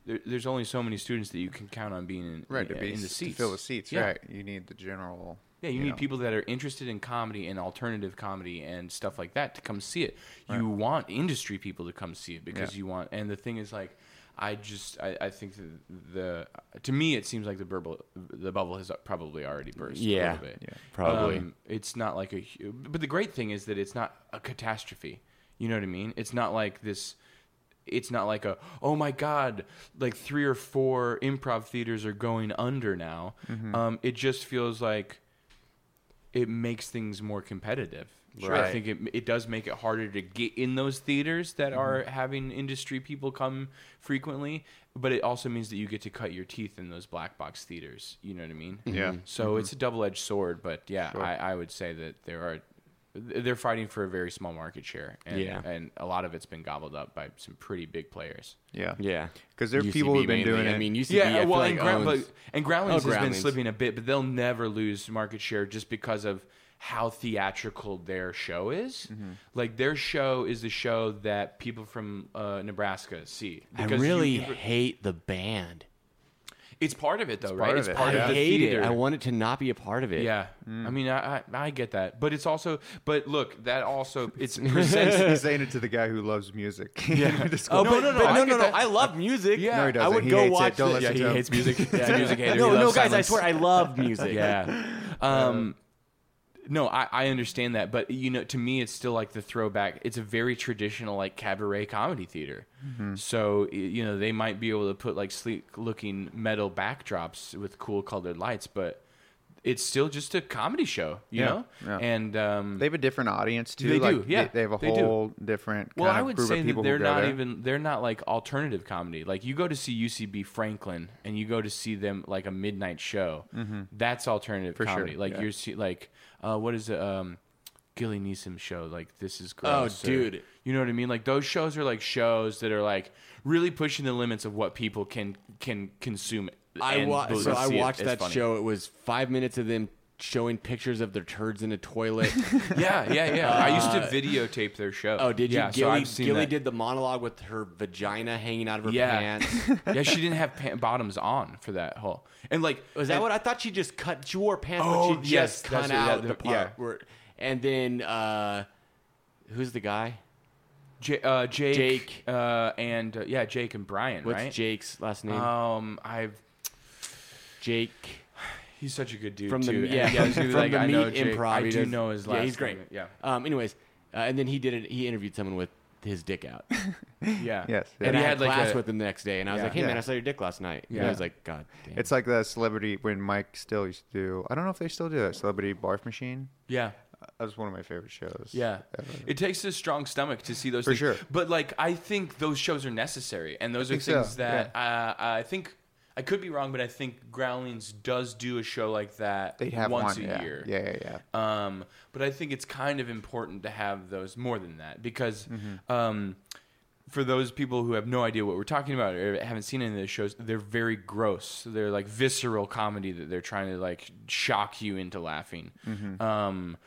there, there's only so many students that you can count on being in, Right, to be in the to seats. fill the seats. Yeah. Right, you need the general. Yeah, you, need know. people that are interested in comedy and alternative comedy and stuff like that to come see it. You want industry people to come see it because Yeah. you want. And the thing is, like, I just I, I think that the to me it seems like the bubble the bubble has probably already burst. a Yeah. little bit. Yeah, probably. Um, it's not like a. But the great thing is that it's not a catastrophe. You know what I mean? It's not like this. It's not like a oh my god, like three or four improv theaters are going under now. Mm-hmm. Um, it just feels like it makes things more competitive. I think it it does make it harder to get in those theaters that are Mm-hmm. having industry people come frequently, but it also means that you get to cut your teeth in those black box theaters. You know what I mean? Yeah. So it's a double edged sword, but yeah, Sure. I, I would say that there are they're fighting for a very small market share, and Yeah. and a lot of it's been gobbled up by some pretty big players. Yeah, Yeah, 'Cause there are UCB people who've been mainly. doing it. I it. mean, UCB. Yeah, I feel well, like and, Ground, owns- and Groundlings Oh, has been slipping a bit, but they'll never lose market share just because of how theatrical their show is. Mm-hmm. Like their show is the show that people from uh, Nebraska see. I Because you- really you- hate the band. It's part of it though, part right? of it's it, part I of the hate theater. it. I want it to not be a part of it. yeah, Mm. I mean, I, I I get that, but it's also, but look, that also it's presents. He's saying it to the guy who loves music. Yeah. Oh, No, but, no, no, but I no, get no, no. that. I love music. Yeah. No, he I doesn't. would He go hates it. watch. Don't the, listen yeah, he to him. hates music. He's a music hater. No, He no, loves guys. I silence. swear, I love music. yeah. Um, no, I, I understand that, but you know, to me, it's still like the throwback. It's a very traditional like cabaret comedy theater. So you know, they might be able to put like sleek-looking metal backdrops with cool colored lights, but it's still just a comedy show, you Yeah, know. yeah. And um, They have a different audience too. They do, yeah, They, they have a they do. whole different kind well, I would say that they're not there. even they're not like alternative comedy. Like you go to see UCB Franklin and you go to see them like a midnight show. That's alternative For sure, comedy. Like yeah. you're see, like uh, what is it? Um, Gilly Neeson show. Like this is Oh, gross. or- dude. you know what I mean? Like those shows are like shows that are like really pushing the limits of what people can can consume. I wa- so I watched that funny. show. It was five minutes of them showing pictures of their turds in a toilet. Yeah, yeah, yeah. I used to videotape their show. oh, did you? Yeah, Gilly, I've Gilly that. did the monologue with her vagina hanging out of her Yeah. pants. yeah, she didn't have pa- bottoms on for that whole. And like, Was that and- what I thought? She just cut. She wore pants, Oh, but she yes, just cut out the- part. yeah. Where, and then uh, who's the guy? J- uh, Jake, Jake. uh, and uh, yeah, Jake and Brian, What's right? Jake's last name? Um, I've Jake he's such a good dude from the too. And yeah, I was from like, the I know Meat Jake. Improv. I do does- know his last. Yeah, he's great. name. Yeah, Um. Anyways, uh, and then he did it. He interviewed someone with his dick out, yeah. Yes, and he I had had like class a- with him the next day, and I was Yeah. like, "Hey Yeah. man, I saw your dick last night." And Yeah. I was like, "God damn." It's like the celebrity when Mike Still used to do. I don't know if they still do that Celebrity Barf Machine. yeah. That was one of my favorite shows. Yeah, ever. it takes a strong stomach to see those For things. sure. But like, I think those shows are necessary, and those are think so, things that uh, I think I could be wrong, but I think Groundlings does do a show like that They'd have once one. a yeah. year. Yeah, yeah, yeah. Um, but I think it's kind of important to have those more than that because Mm-hmm. um, for those people who have no idea what we're talking about or haven't seen any of those shows, they're very gross. They're like visceral comedy that they're trying to like shock you into laughing. Mm-hmm. Um,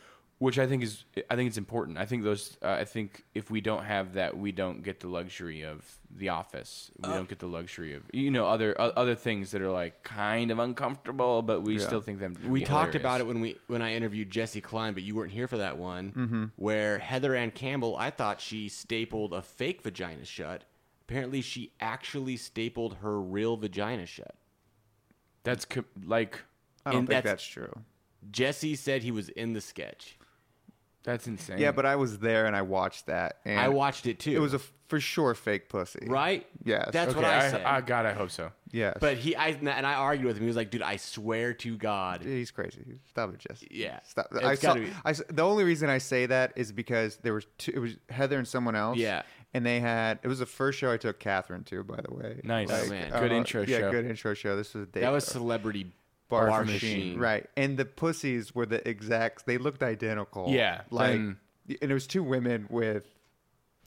which I think is I think it's important. I think those uh, I think if we don't have that, we don't get the luxury of The Office. We don't get the luxury of you know other o- other things that are like kind of uncomfortable, but we Yeah. still think them. we be talked about it when we when I interviewed Jesse Klein, but you weren't here for that one. Mm-hmm. Where Heather Ann Campbell, I thought she stapled a fake vagina shut. Apparently, she actually stapled her real vagina shut. That's co- like I don't think that's- that's true. Jesse said he was in the sketch. That's insane. Yeah, but I was there and I watched that. And I watched it too. It was a f- for sure fake pussy. right. Yes. that's okay, what I, I, said. I, God, I hope so. Yes. but he, I and I argued with him. He was like, "Dude, I swear to God." He's crazy. Stop it, Jesse. Yeah. Stop. It's I saw, gotta be- I s- the only reason I say that is because there was two, it was Heather and someone else. Yeah. and they had it was the first show I took Catherine to, by the way. Nice. Oh, man. Good uh, intro show. yeah, show. good intro show. This was a day That was Celebrity Bar, Bar machine. Machine. right? And the pussies were the exact. They looked identical. Yeah, like, then- mm. and it was two women with.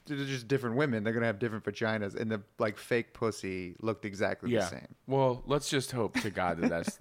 They're just different women. They're gonna have different vaginas, and the like fake pussy looked exactly Yeah. the same. Well, let's just hope to God that that's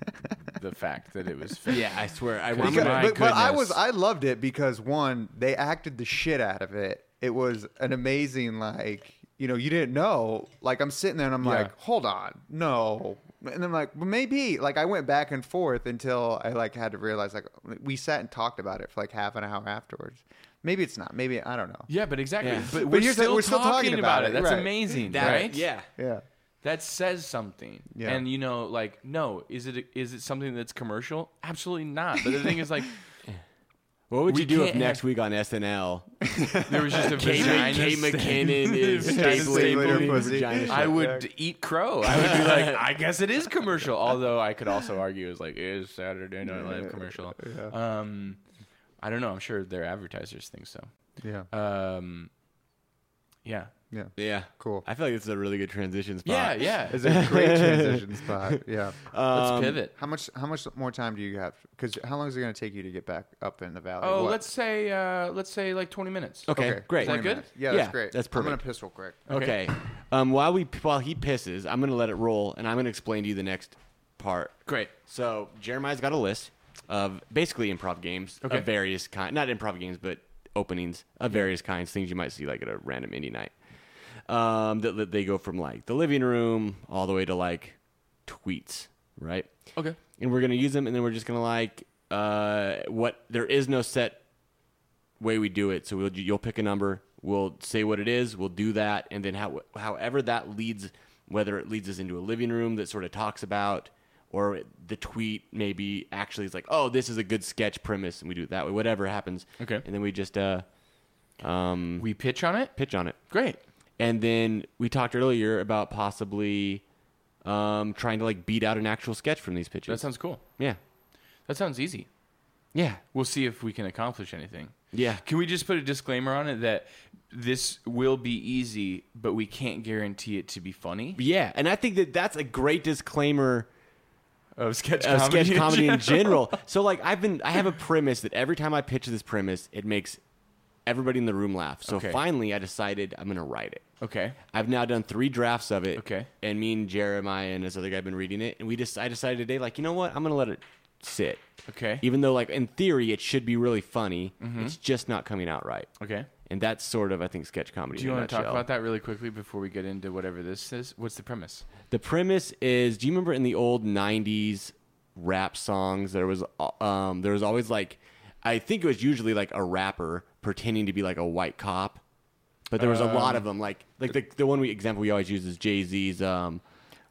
the fact that it was fake. Yeah, I swear. I Because- remember. My but, but I was I loved it because one, they acted the shit out of it. It was an amazing like you know you didn't know like I'm sitting there and I'm Yeah. like hold on no and I'm like well maybe like I went back and forth until I like had to realize like we sat and talked about it for like half an hour afterwards. Maybe it's not. Maybe I don't know. Yeah, but exactly. Yeah. But, But we're, here's the- still we're still talking, talking about, about it. it, That's right. amazing, That- right? Yeah. Yeah. That says something. Yeah. And you know, like, no, is it is it something that's commercial? Absolutely not. But the thing is, like, What would We you do if next have- week on SNL, there was just a Kate, vagina. Kate stand- McKinnon is stapling pussy. vagina I shut? would eat crow. I would be like, I guess it is commercial. Although I could also argue it's like, is Saturday Night Live commercial? Um, I don't know. I'm sure their advertisers think so. Yeah. Um, yeah. Yeah. Yeah, Cool. I feel like this is a really good transition spot. Yeah, yeah. It's a great transition spot. Yeah. Let's Um, pivot. How much how much more time do you have? Because how long is it going to take you to get back up in the valley? Oh, What? let's say uh, let's say like 20 minutes. Okay, great. Is that 20 good? minutes. Yeah, Yeah, that's great. that's perfect. I'm gonna perfect. piss real quick. Okay. Um, while we while he pisses, I'm gonna let it roll, and I'm gonna explain to you the next part. Great. So Jeremiah's got a list of basically improv games Okay. of various kind, not improv games, but openings of various kinds, things you might see like at a random indie night. Um, that, that they go from like the living room all the way to like tweets, right? Okay. and we're gonna use them, and then we're just gonna like uh, what there is no set way we do it. So we'll you'll pick a number, we'll say what it is, we'll do that, and then how however that leads, whether it leads us into a living room that sort of talks about, or the tweet maybe actually is like, oh, this is a good sketch premise, and we do it that way. Whatever happens, Okay. and then we just uh, um, We pitch on it? pitch on it. Great. And then we talked earlier about possibly um, trying to like beat out an actual sketch from these pitches. That sounds cool. yeah, That sounds easy. yeah, We'll see if we can accomplish anything. yeah. Can we just put a disclaimer on it that this will be easy, but we can't guarantee it to be funny? Yeah, and I think that that's a great disclaimer Of sketch of comedy. sketch comedy in general. So like I've been I have a premise that every time I pitch this premise, it makes everybody in the room laughed. So Okay. finally I decided I'm going to write it. Okay. I've now done 3 drafts of it. Okay. And me and Jeremiah and this other guy have been reading it and we just I decided today like, you know what? I'm going to let it sit. Okay. Even though like in theory it should be really funny, Mm-hmm. it's just not coming out right. Okay. And that's sort of I think sketch comedy. Do you want to talk about that really quickly before we get into whatever this is? What's the premise? The premise is: Do you remember in the old '90s rap songs there was um, there was always like I think it was usually like a rapper pretending to be like a white cop, but there was a lot of them. Like like the the one we example we always use is Jay Z's. Um,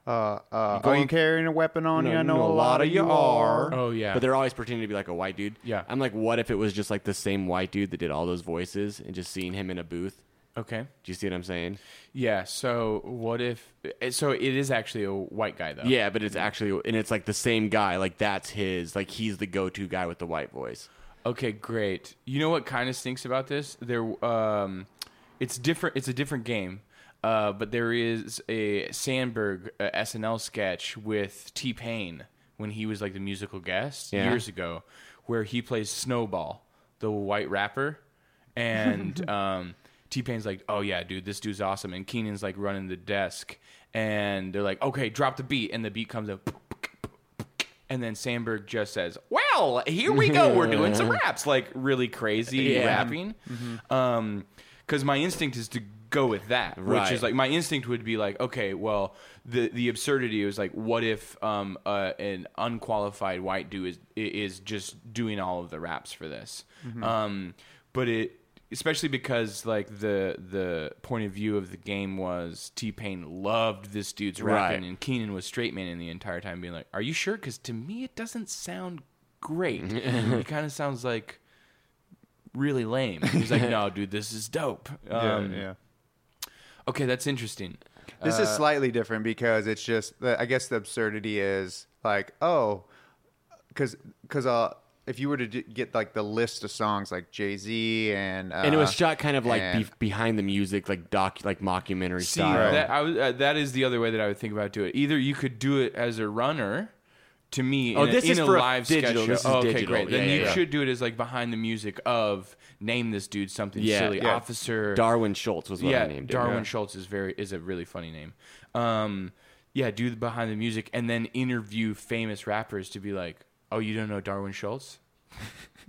Uh, uh, are going- you carrying a weapon on you? I know no, a lot of you are. Oh, yeah. But they're always pretending to be like a white dude. Yeah. I'm like, what if it was just like the same white dude that did all those voices and just seeing him in a booth? Okay. Do you see what I'm saying? Yeah. So what if? So it is actually a white guy though. Yeah, but it's actually and it's like the same guy. Like that's his. Like he's the go-to guy with the white voice. Okay, great. You know what kind of stinks about this? There, um, it's different. It's a different game, uh, but there is a Samberg uh, SNL sketch with T Pain when he was like the musical guest Yeah. years ago, where he plays Snowball, the white rapper, and um, T Pain's like, "Oh yeah, dude, this dude's awesome," and Kenan's like running the desk, and they're like, "Okay, drop the beat," and the beat comes up. And then Samberg just says, "Well, here we go. We're doing some raps, like really crazy Yeah. rapping." Um, because my instinct is to go with that, which is like my instinct would be like, okay, well, the the absurdity is like, what if um uh, an unqualified white dude is is just doing all of the raps for this? Um, but it especially because like the the point of view of the game was T Pain loved this dude's rapping Right. and Kenan was straight man in the entire time being like, "Are you sure?" Because to me, it doesn't sound great. it kind of sounds like really lame. He's like, "No, dude, this is dope." Um, yeah, yeah. Okay, that's interesting. This Uh, is slightly different because it's just. I guess the absurdity is like, oh, because because uh, if you were to d- get like the list of songs like Jay Z and uh, and it was shot kind of like and- be- behind the music, like doc, like mockumentary See, style. that I was, uh, that is the other way that I would think about do it. Either you could do it as a runner. To me, Oh, in a, this in is a for a live digital. sketch This is Oh, okay, digital. great. Then Yeah, you yeah. should do it as like behind the music of name this dude something Yeah. silly. Yeah. Officer Darwin Schultz was what yeah, I named it. Darwin Yeah. Schultz is very is a really funny name. Um, yeah, do the behind the music and then interview famous rappers to be like, oh, you don't know Darwin Schultz?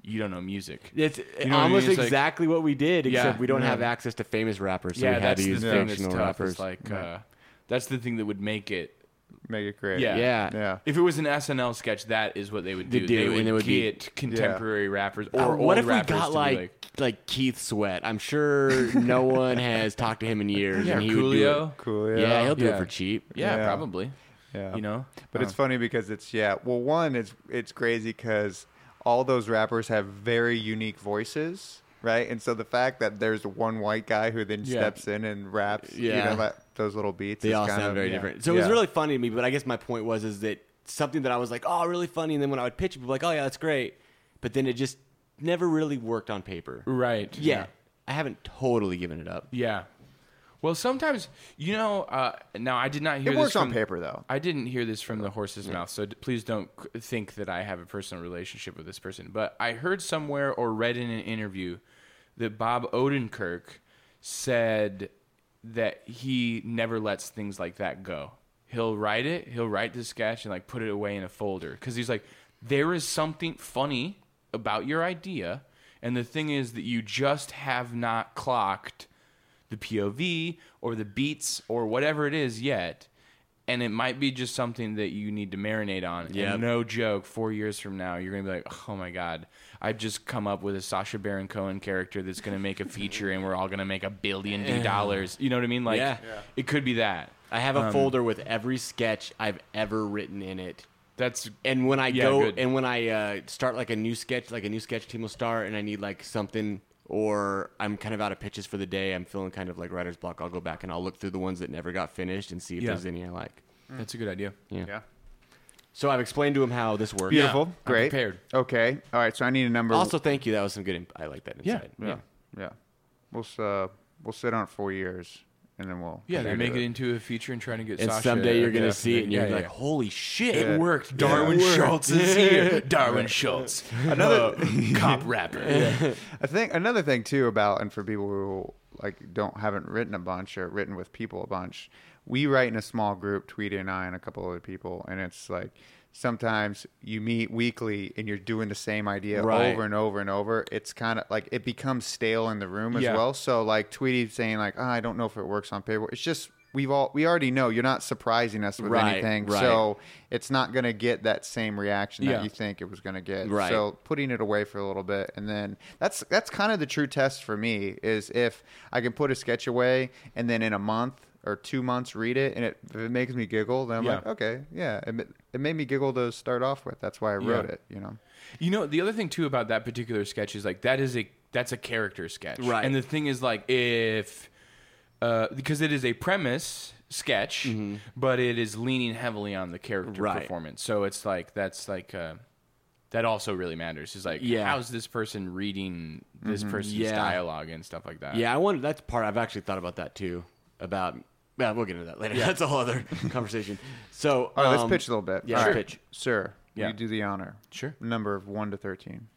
you don't know music. It's know what I mean? almost It's like- exactly what we did, Yeah. except we don't Yeah. have access to famous rappers, so yeah, we had that's to the use thing that's fictional tough. rappers. Is like uh, that's the thing that would make it. make it great. Yeah. yeah, yeah. If it was an SNL sketch, that is what they would They do. do, They and would it would be- get contemporary rappers or Uh, old what if we got to be like, like Keith Sweat? I'm sure no one has talked to him in years, yeah, and he would do Coolio. it. Cool. Yeah, he'll do Yeah. it for cheap. Yeah, Yeah. probably. Yeah. You know, But it's uh. funny because it's yeah. Well, one, it's it's crazy because all those rappers have very unique voices, right? And so the fact that there's one white guy who then Yeah. steps in and raps, you Yeah. know, that, those little beats. They is all kind sound of, very yeah. different. So it was really funny to me. But I guess my point was is that something that I was like, oh, really funny, and then when I would pitch it, people like, oh yeah, that's great, but then it just never really worked on paper. right? Yeah, I haven't totally given it up. Yeah. Well, sometimes you know. Uh, now, I did not hear It this works on paper though. I didn't hear this from the horse's mouth, so d- please don't c- think that I have a personal relationship with this person. But I heard somewhere or read in an interview that Bob Odenkirk said that he never lets things like that go. He'll write it, he'll write the sketch and like put it away in a folder because he's like, there is something funny about your idea, and the thing is that you just have not clocked the POV or the beats or whatever it is yet. And it might be just something that you need to marinate on. Yep. And no joke, four years from now, you're going to be like, oh my God, I've just come up with a Sacha Baron Cohen character that's going to make a feature and we're all going to make a billion D dollars. You know what I mean? Like, Yeah. it could be that. I have a Um, folder with every sketch I've ever written in it. That's, And when I Yeah, go good. and when I uh, start like a new sketch, like a new sketch team will start, and I need like something, or I'm kind of out of pitches for the day, I'm feeling kind of like writer's block. I'll go back and I'll look through the ones that never got finished and see if Yeah. there's any I like. that's a good idea. Yeah. Yeah. So I've explained to him how this works. Beautiful. I'm Great. prepared. Okay. All right. So I need a number. Also, thank you. That was some good. In- I like that Yeah. inside. yeah. Yeah. We'll s- uh, we'll sit on it four years, and then we'll Yeah, they make out. it into a feature and trying to get And Sacha. someday you're gonna yeah, see it, and you're yeah, like, yeah. "Holy shit!" It worked. Darwin Schultz is here. Darwin Schultz, another cop rapper. I think another thing too about and for people who like don't haven't written a bunch or written with people a bunch, we write in a small group, Tweety and I and a couple other people, and it's like sometimes you meet weekly and you're doing the same idea Right. over and over and over. It's kind of like it becomes stale in the room as Yeah. well. So like Tweety saying like, oh, I don't know if it works on paper. It's just we've all we already know you're not surprising us with Right, anything, right. so it's not going to get that same reaction Yeah. that you think it was going to get. Right. So putting it away for a little bit and then that's that's kind of the true test for me is if I can put a sketch away and then in a month or two months read it and it, if it makes me giggle then I'm Yeah. like okay yeah it, it made me giggle to start off with that's why I wrote Yeah. it you know You know, the other thing too about that particular sketch is like that is a that's a character sketch, Right. And the thing is like if uh, because it is a premise sketch, but it is leaning heavily on the character Right. performance. So it's like that's like uh, that also really matters. Is like Yeah. how's this person reading this person's Yeah. dialogue and stuff like that. Yeah, I wonder. That's part. I've actually thought about that too. About. Well, we'll get into that later. That's a whole other conversation. So, all right let's um, pitch a little bit yeah, All sure. right. pitch. sir Yeah. you do the honor Sure. number of 1 to 13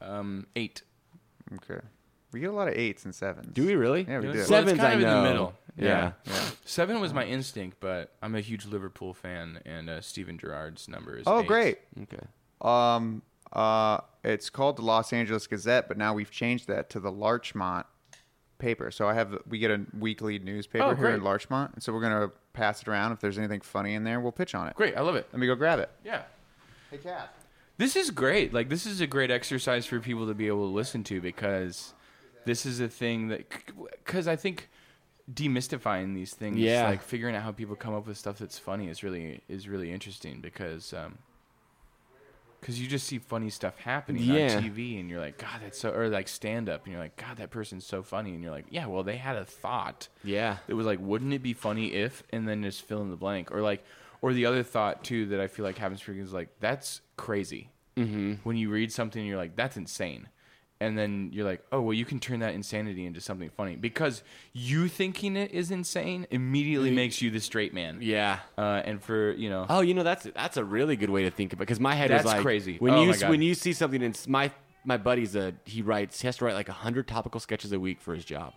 Um, eight. okay we get a lot of eights and sevens Do we really? Yeah, we Well, do. it's Sevens, kind I of in the know. middle. Yeah. yeah Seven was my instinct, but I'm a huge Liverpool fan, and uh, Steven Gerrard's number is. oh eight. great Okay. Um, uh, it's called the Los Angeles Gazette, but now we've changed that to the Larchmont paper. So I have we get a weekly newspaper Oh, here in. Larchmont, and so we're gonna pass it around. If there's anything funny in there, we'll pitch on it. Great, I love it. Let me go grab it. Yeah. Hey, cat. This is great. Like this is a great exercise for people to be able to listen to because this is a thing that because I think demystifying these things, Yeah. like figuring out how people come up with stuff that's funny is really is really interesting because um because you just see funny stuff happening Yeah. on TV and you're like, God, that's so, or like stand up and you're like, God, that person's so funny and you're like, yeah, well, they had a thought Yeah. it was like, wouldn't it be funny if, and then just fill in the blank, or like, or the other thought too that I feel like happens frequently is like, that's crazy. mm-hmm. when you read something you're like that's insane and then you're like oh well you can turn that insanity into something funny because you thinking it is insane immediately makes you the straight man Yeah. uh, and for you know Oh, you know that's that's a really good way to think about it. because my head That's is like crazy. When Oh you my God. when you see something in my my buddy's a he writes he has to write like hundred topical sketches a week for his job,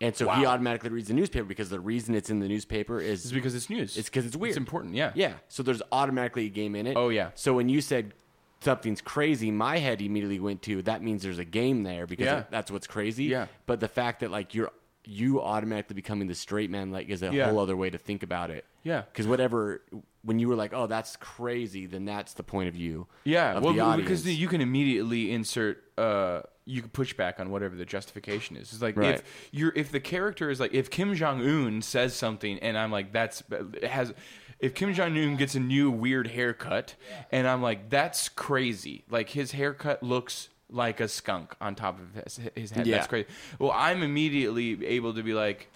and so he Wow. automatically reads the newspaper because the reason it's in the newspaper is it's because it's news it's because it's weird. it's important yeah Yeah. So there's automatically a game in it. Oh, yeah. So when you said something's crazy, my head immediately went to that means there's a game there because Yeah. that's what's crazy. Yeah. But the fact that like you're you automatically becoming the straight man like is a Yeah. whole other way to think about it. Yeah. Because whatever when you were like, oh, that's crazy, then that's the point of view. Yeah, of well, because you can immediately insert, uh, you can push back on whatever the justification is. It's like Right. if you're, if the character is like, if Kim Jong Un says something, and I'm like, that's has, if Kim Jong Un gets a new weird haircut, and I'm like, that's crazy. Like his haircut looks like a skunk on top of his, his head. Yeah. That's crazy. Well, I'm immediately able to be like,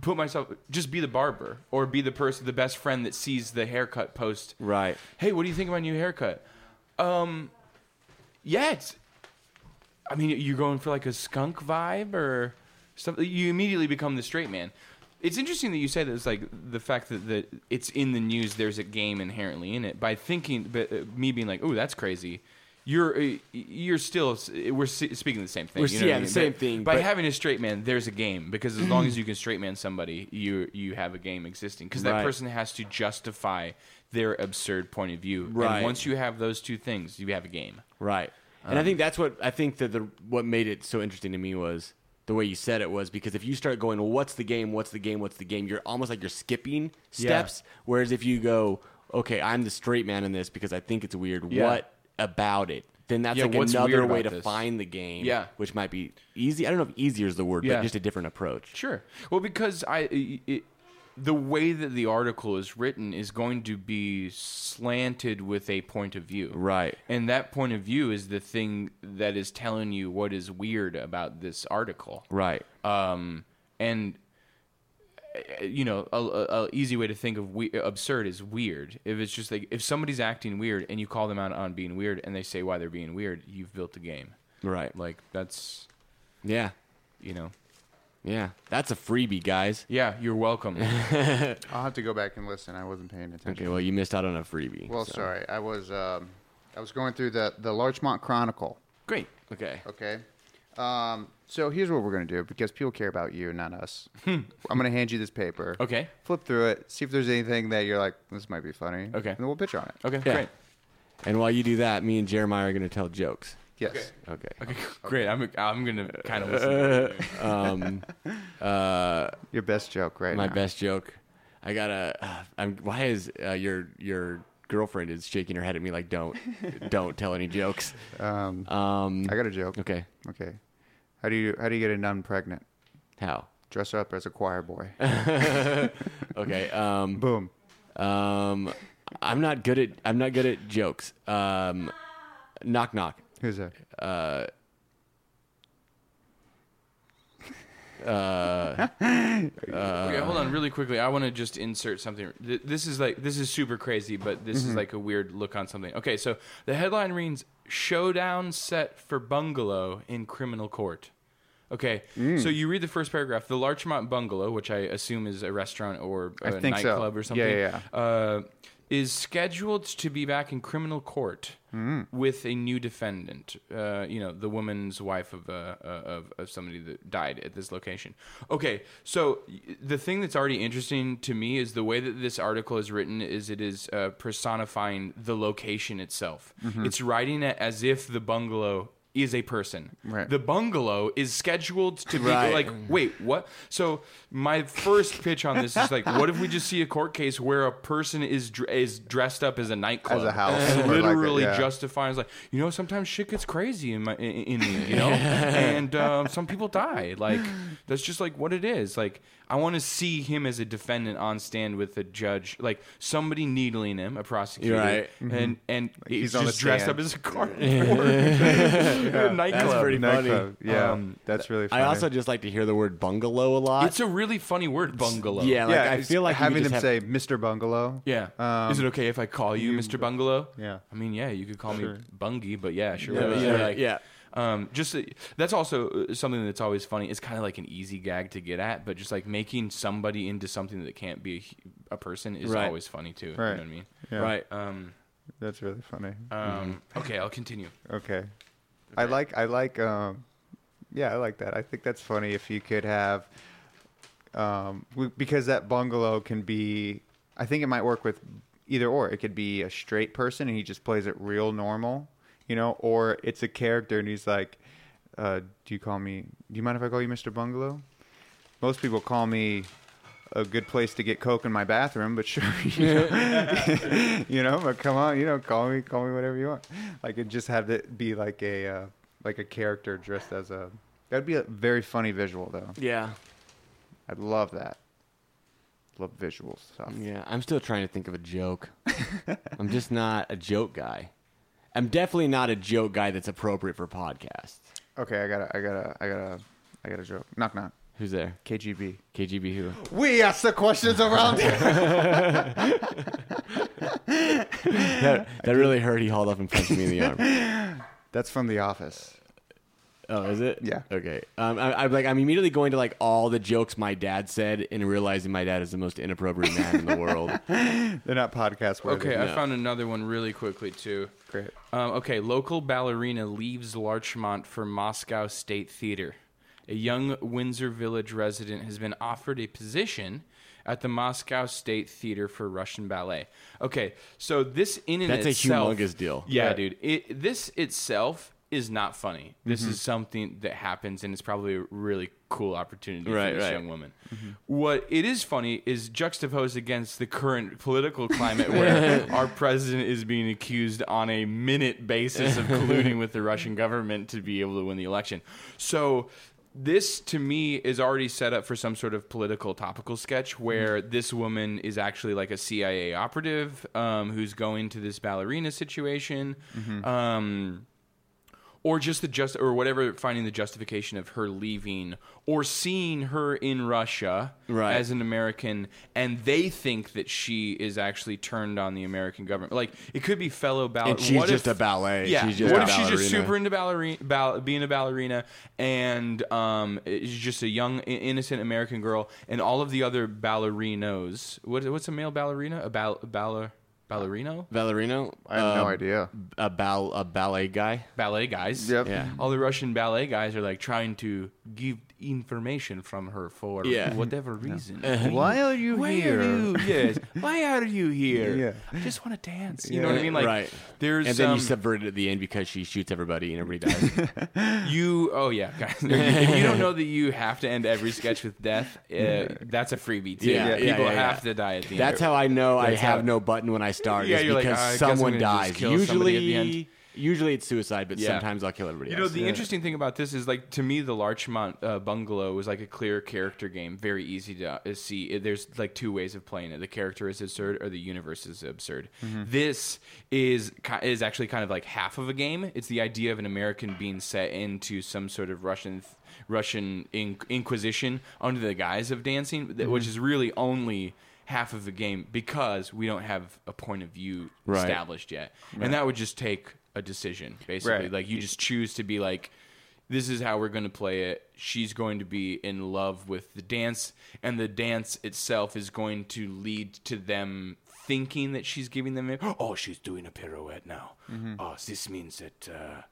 put myself, just be the barber or be the person, the best friend that sees the haircut post right. hey, what do you think of my new haircut? Um, yeah, it's. I mean, you're going for like a skunk vibe or something. You immediately become the straight man. It's interesting that you say that. It's like the fact that, that it's in the news. There's a game inherently in it. By thinking, but uh, me being like, "Oh, that's crazy." You're uh, you're still we're speaking the same thing. We're you know yeah, I the same But thing, By but- having a straight man, there's a game because as long as you can straight man somebody, you you have a game existing because that Right. person has to justify their absurd point of view. Right. And once you have those two things, you have a game. Right. And I think that's what I think that the what made it so interesting to me was the way you said it was because if you start going, well, what's the game? What's the game? What's the game? You're almost like you're skipping steps. Whereas if you go, okay, I'm the straight man in this because I think it's weird. Yeah. What about it? Then that's Yeah, like another way to this? find the game. Yeah. Which might be easy. I don't know if easier is the word, Yeah. but just a different approach. Sure. Well, because I, it, the way that the article is written is going to be slanted with a point of view. Right. And that point of view is the thing that is telling you what is weird about this article. Right. Um, and you know, a, a, a easy way to think of we- absurd is weird. If it's just like if somebody's acting weird and you call them out on being weird and they say why they're being weird, you've built a game. Right. Like that's Yeah. you know, Yeah. That's a freebie, guys. yeah, you're welcome. I'll have to go back and listen. I wasn't paying attention. Okay. Well, you missed out on a freebie. Well, so. sorry. I was um, I was going through the the Larchmont Chronicle. Great. Okay. Okay. Um, so here's what we're gonna do because people care about you, not us. I'm gonna hand you this paper. Okay. Flip through it. See if there's anything that you're like, this might be funny. Okay. And then we'll pitch on it. Okay. Yeah. Great. And while you do that, me and Jeremiah are going to tell jokes. Yes. Okay. Okay. Great. I'm I'm gonna kind of listen. To it. Um, uh, Your best joke right my now. best joke. I gotta. Uh, I'm. Why is uh, your your girlfriend is shaking her head at me like don't don't tell any jokes. Um, Um. I got a joke. Okay. Okay. How do you how do you get a nun pregnant? How? Dress her up as a choir boy. Okay. Um. Boom. Um. I'm not good at. I'm not good at jokes. Um. Knock knock. Who's that? Uh. Uh, okay, hold on, really quickly. I want to just insert something. Th- This is like this is super crazy, but this is like a weird look on something. Okay, so the headline reads "Showdown set for bungalow in criminal court." Okay, so you read the first paragraph. The Larchmont Bungalow, which I assume is a restaurant or a think so. nightclub or something, Yeah, yeah, Uh, is scheduled to be back in criminal court Hmm. with a new defendant. Uh, you know, the woman's wife of, uh, uh, of of somebody that died at this location. Okay, so the thing that's already interesting to me is the way that this article is written. Is it is uh, personifying the location itself. Mm-hmm. It's writing it as if the bungalow is a person. Right. The bungalow is scheduled to be Right. like, wait, what? So my first pitch on this is like, what if we just see a court case where a person is dr- is dressed up as a nightclub, As a house, or like literally yeah. justifying, like, you know, sometimes shit gets crazy in my in, in me, you know, and um, some people die. Like that's just like what it is. Like I want to see him as a defendant on stand with a judge, like somebody needling him, a prosecutor, Right. and and he's, he's on just dressed up as a car a nightclub. That's pretty funny. Nightclub. Yeah, Um, that's really funny. I also just like to hear the word bungalow a lot. It's a really funny word, bungalow. yeah, like yeah, I feel like having could them just say Mr. Bungalow. Yeah. Um, Is it okay if I call you, Mr. Bungalow? Yeah. I mean, yeah, you could call Sure. me Bungie, but yeah, sure. Yeah, whatever. yeah, Like, yeah. Um, just uh, that's also uh, something that's always funny. It's kind of like an easy gag to get at, but just like making somebody into something that can't be a, a person is Right. always funny too. You know what I mean? Yeah, right. Um, That's really funny. um, okay, I'll continue. Okay. I like I like um yeah, I like that. I think that's funny if you could have um because that bungalow can be I think it might work with either or. It could be a straight person and he just plays it real normal, you know, or it's a character and he's like uh do you call me do you mind if I call you Mr. Bungalow? Most people call me a good place to get coke in my bathroom, but sure, you know, you know, but come on, you know, call me, call me whatever you want. Like it just have to be like a uh, like a character dressed as a. That'd be a very funny visual, though. Yeah. I'd love that. Love visual stuff. Yeah, I'm still trying to think of a joke. I'm just not a joke guy. I'm definitely not a joke guy that's appropriate for podcasts. Okay, I gotta, I gotta, I gotta, I got a joke. Knock knock. Who's there? KGB. KGB who? We ask the questions around here. That, that really hurt. He hauled up and punched me in the arm. That's from The Office. Oh, is it? Yeah. Okay. Um, I, I'm like, I'm immediately going to like all the jokes my dad said and realizing my dad is the most inappropriate man in the world. They're not podcast worthy. Okay, I No. found another one really quickly too. Great. Um, okay, local ballerina leaves Larchmont for Moscow State Theater. A young Windsor Village resident has been offered a position at the Moscow State Theater for Russian ballet. Okay, so this in and That's a itself, humongous deal. Yeah, Yeah. dude. It, this itself is not funny. This Mm-hmm. is something that happens, and it's probably a really cool opportunity Right, for this right. young woman. What it is funny is juxtaposed against the current political climate where our president is being accused on a minute basis of colluding with the Russian government to be able to win the election. So this to me is already set up for some sort of political topical sketch where this woman is actually like a CIA operative um, who's going to this ballerina situation. Um, or just the just or whatever finding the justification of her leaving or seeing her in Russia Right. as an American and they think that she is actually turned on the American government like it could be fellow ballet And she's just a ballet. yeah what if she's just super into ballerina ball, being a ballerina and um is just a young innocent American girl and all of the other ballerinos what, what's a male ballerina a ball, baller ballerino Valerino? I have no um, idea. A, ball, a ballet guy? ballet guys. Yep. Yeah. All the Russian ballet guys are like trying to give information from her for Yeah. whatever reason. Why are you Why here? are you? Yes. Why are you here? Yeah. I just want to dance. You know what I mean? Like, right. there's and then um, you subvert it at the end because she shoots everybody and everybody dies. you. Oh yeah, guys. if you don't know that you have to end every sketch with death, uh, that's a freebie too. Yeah, yeah, People yeah, yeah. have to die at the end. That's how I know I have how- no button when I start. Yeah, is you're like, because "I guess someone dies. kill somebody at the Usually, end." Usually it's suicide, but Yeah. sometimes I'll kill everybody You know, else. the interesting thing about this is like to me, the Larchmont uh, Bungalow was like a clear character game, very easy to uh, see. It- There's like two ways of playing it: the character is absurd, or the universe is absurd. This is ki- is actually kind of like half of a game. It's the idea of an American being set into some sort of Russian Russian in- Inquisition under the guise of dancing, th- which is really only half of the game because we don't have a point of view Right. established yet, and that would just take a decision basically. Right. Like you just choose to be like, this is how we're going to play it. She's going to be in love with the dance, and the dance itself is going to lead to them thinking that she's giving them. Oh, she's doing a pirouette now. Mm-hmm. Oh, this means that. Uh,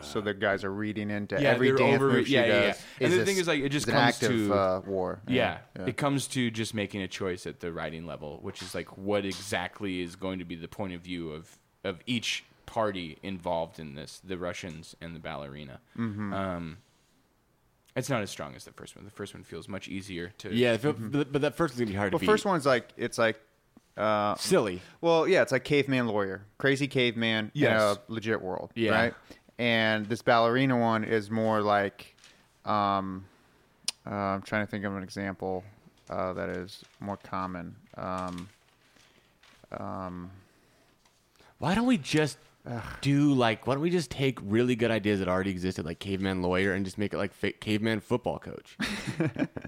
So the guys are reading into Yeah, every dance over- move she yeah, yeah, yeah. And the thing is, like, it just comes to- uh, war. yeah, yeah. it comes to just making a choice at the writing level, which is like what exactly is going to be the point of view of of each party involved in this, the Russians and the ballerina. Mm-hmm. Um, it's not as strong as the first one. The first one feels much easier to. yeah, if it- but, but that first one's gonna be hard Well, to beat. first one's like it's like, uh, silly. well, yeah, it's like caveman lawyer, crazy caveman Yes. in a legit world, Yeah. right? And this ballerina one is more like, um, uh, I'm trying to think of an example. uh, that is more common. Um, um, Why don't we just do like? Why don't we just take really good ideas that already existed, like caveman lawyer, and just make it like fa- caveman football coach,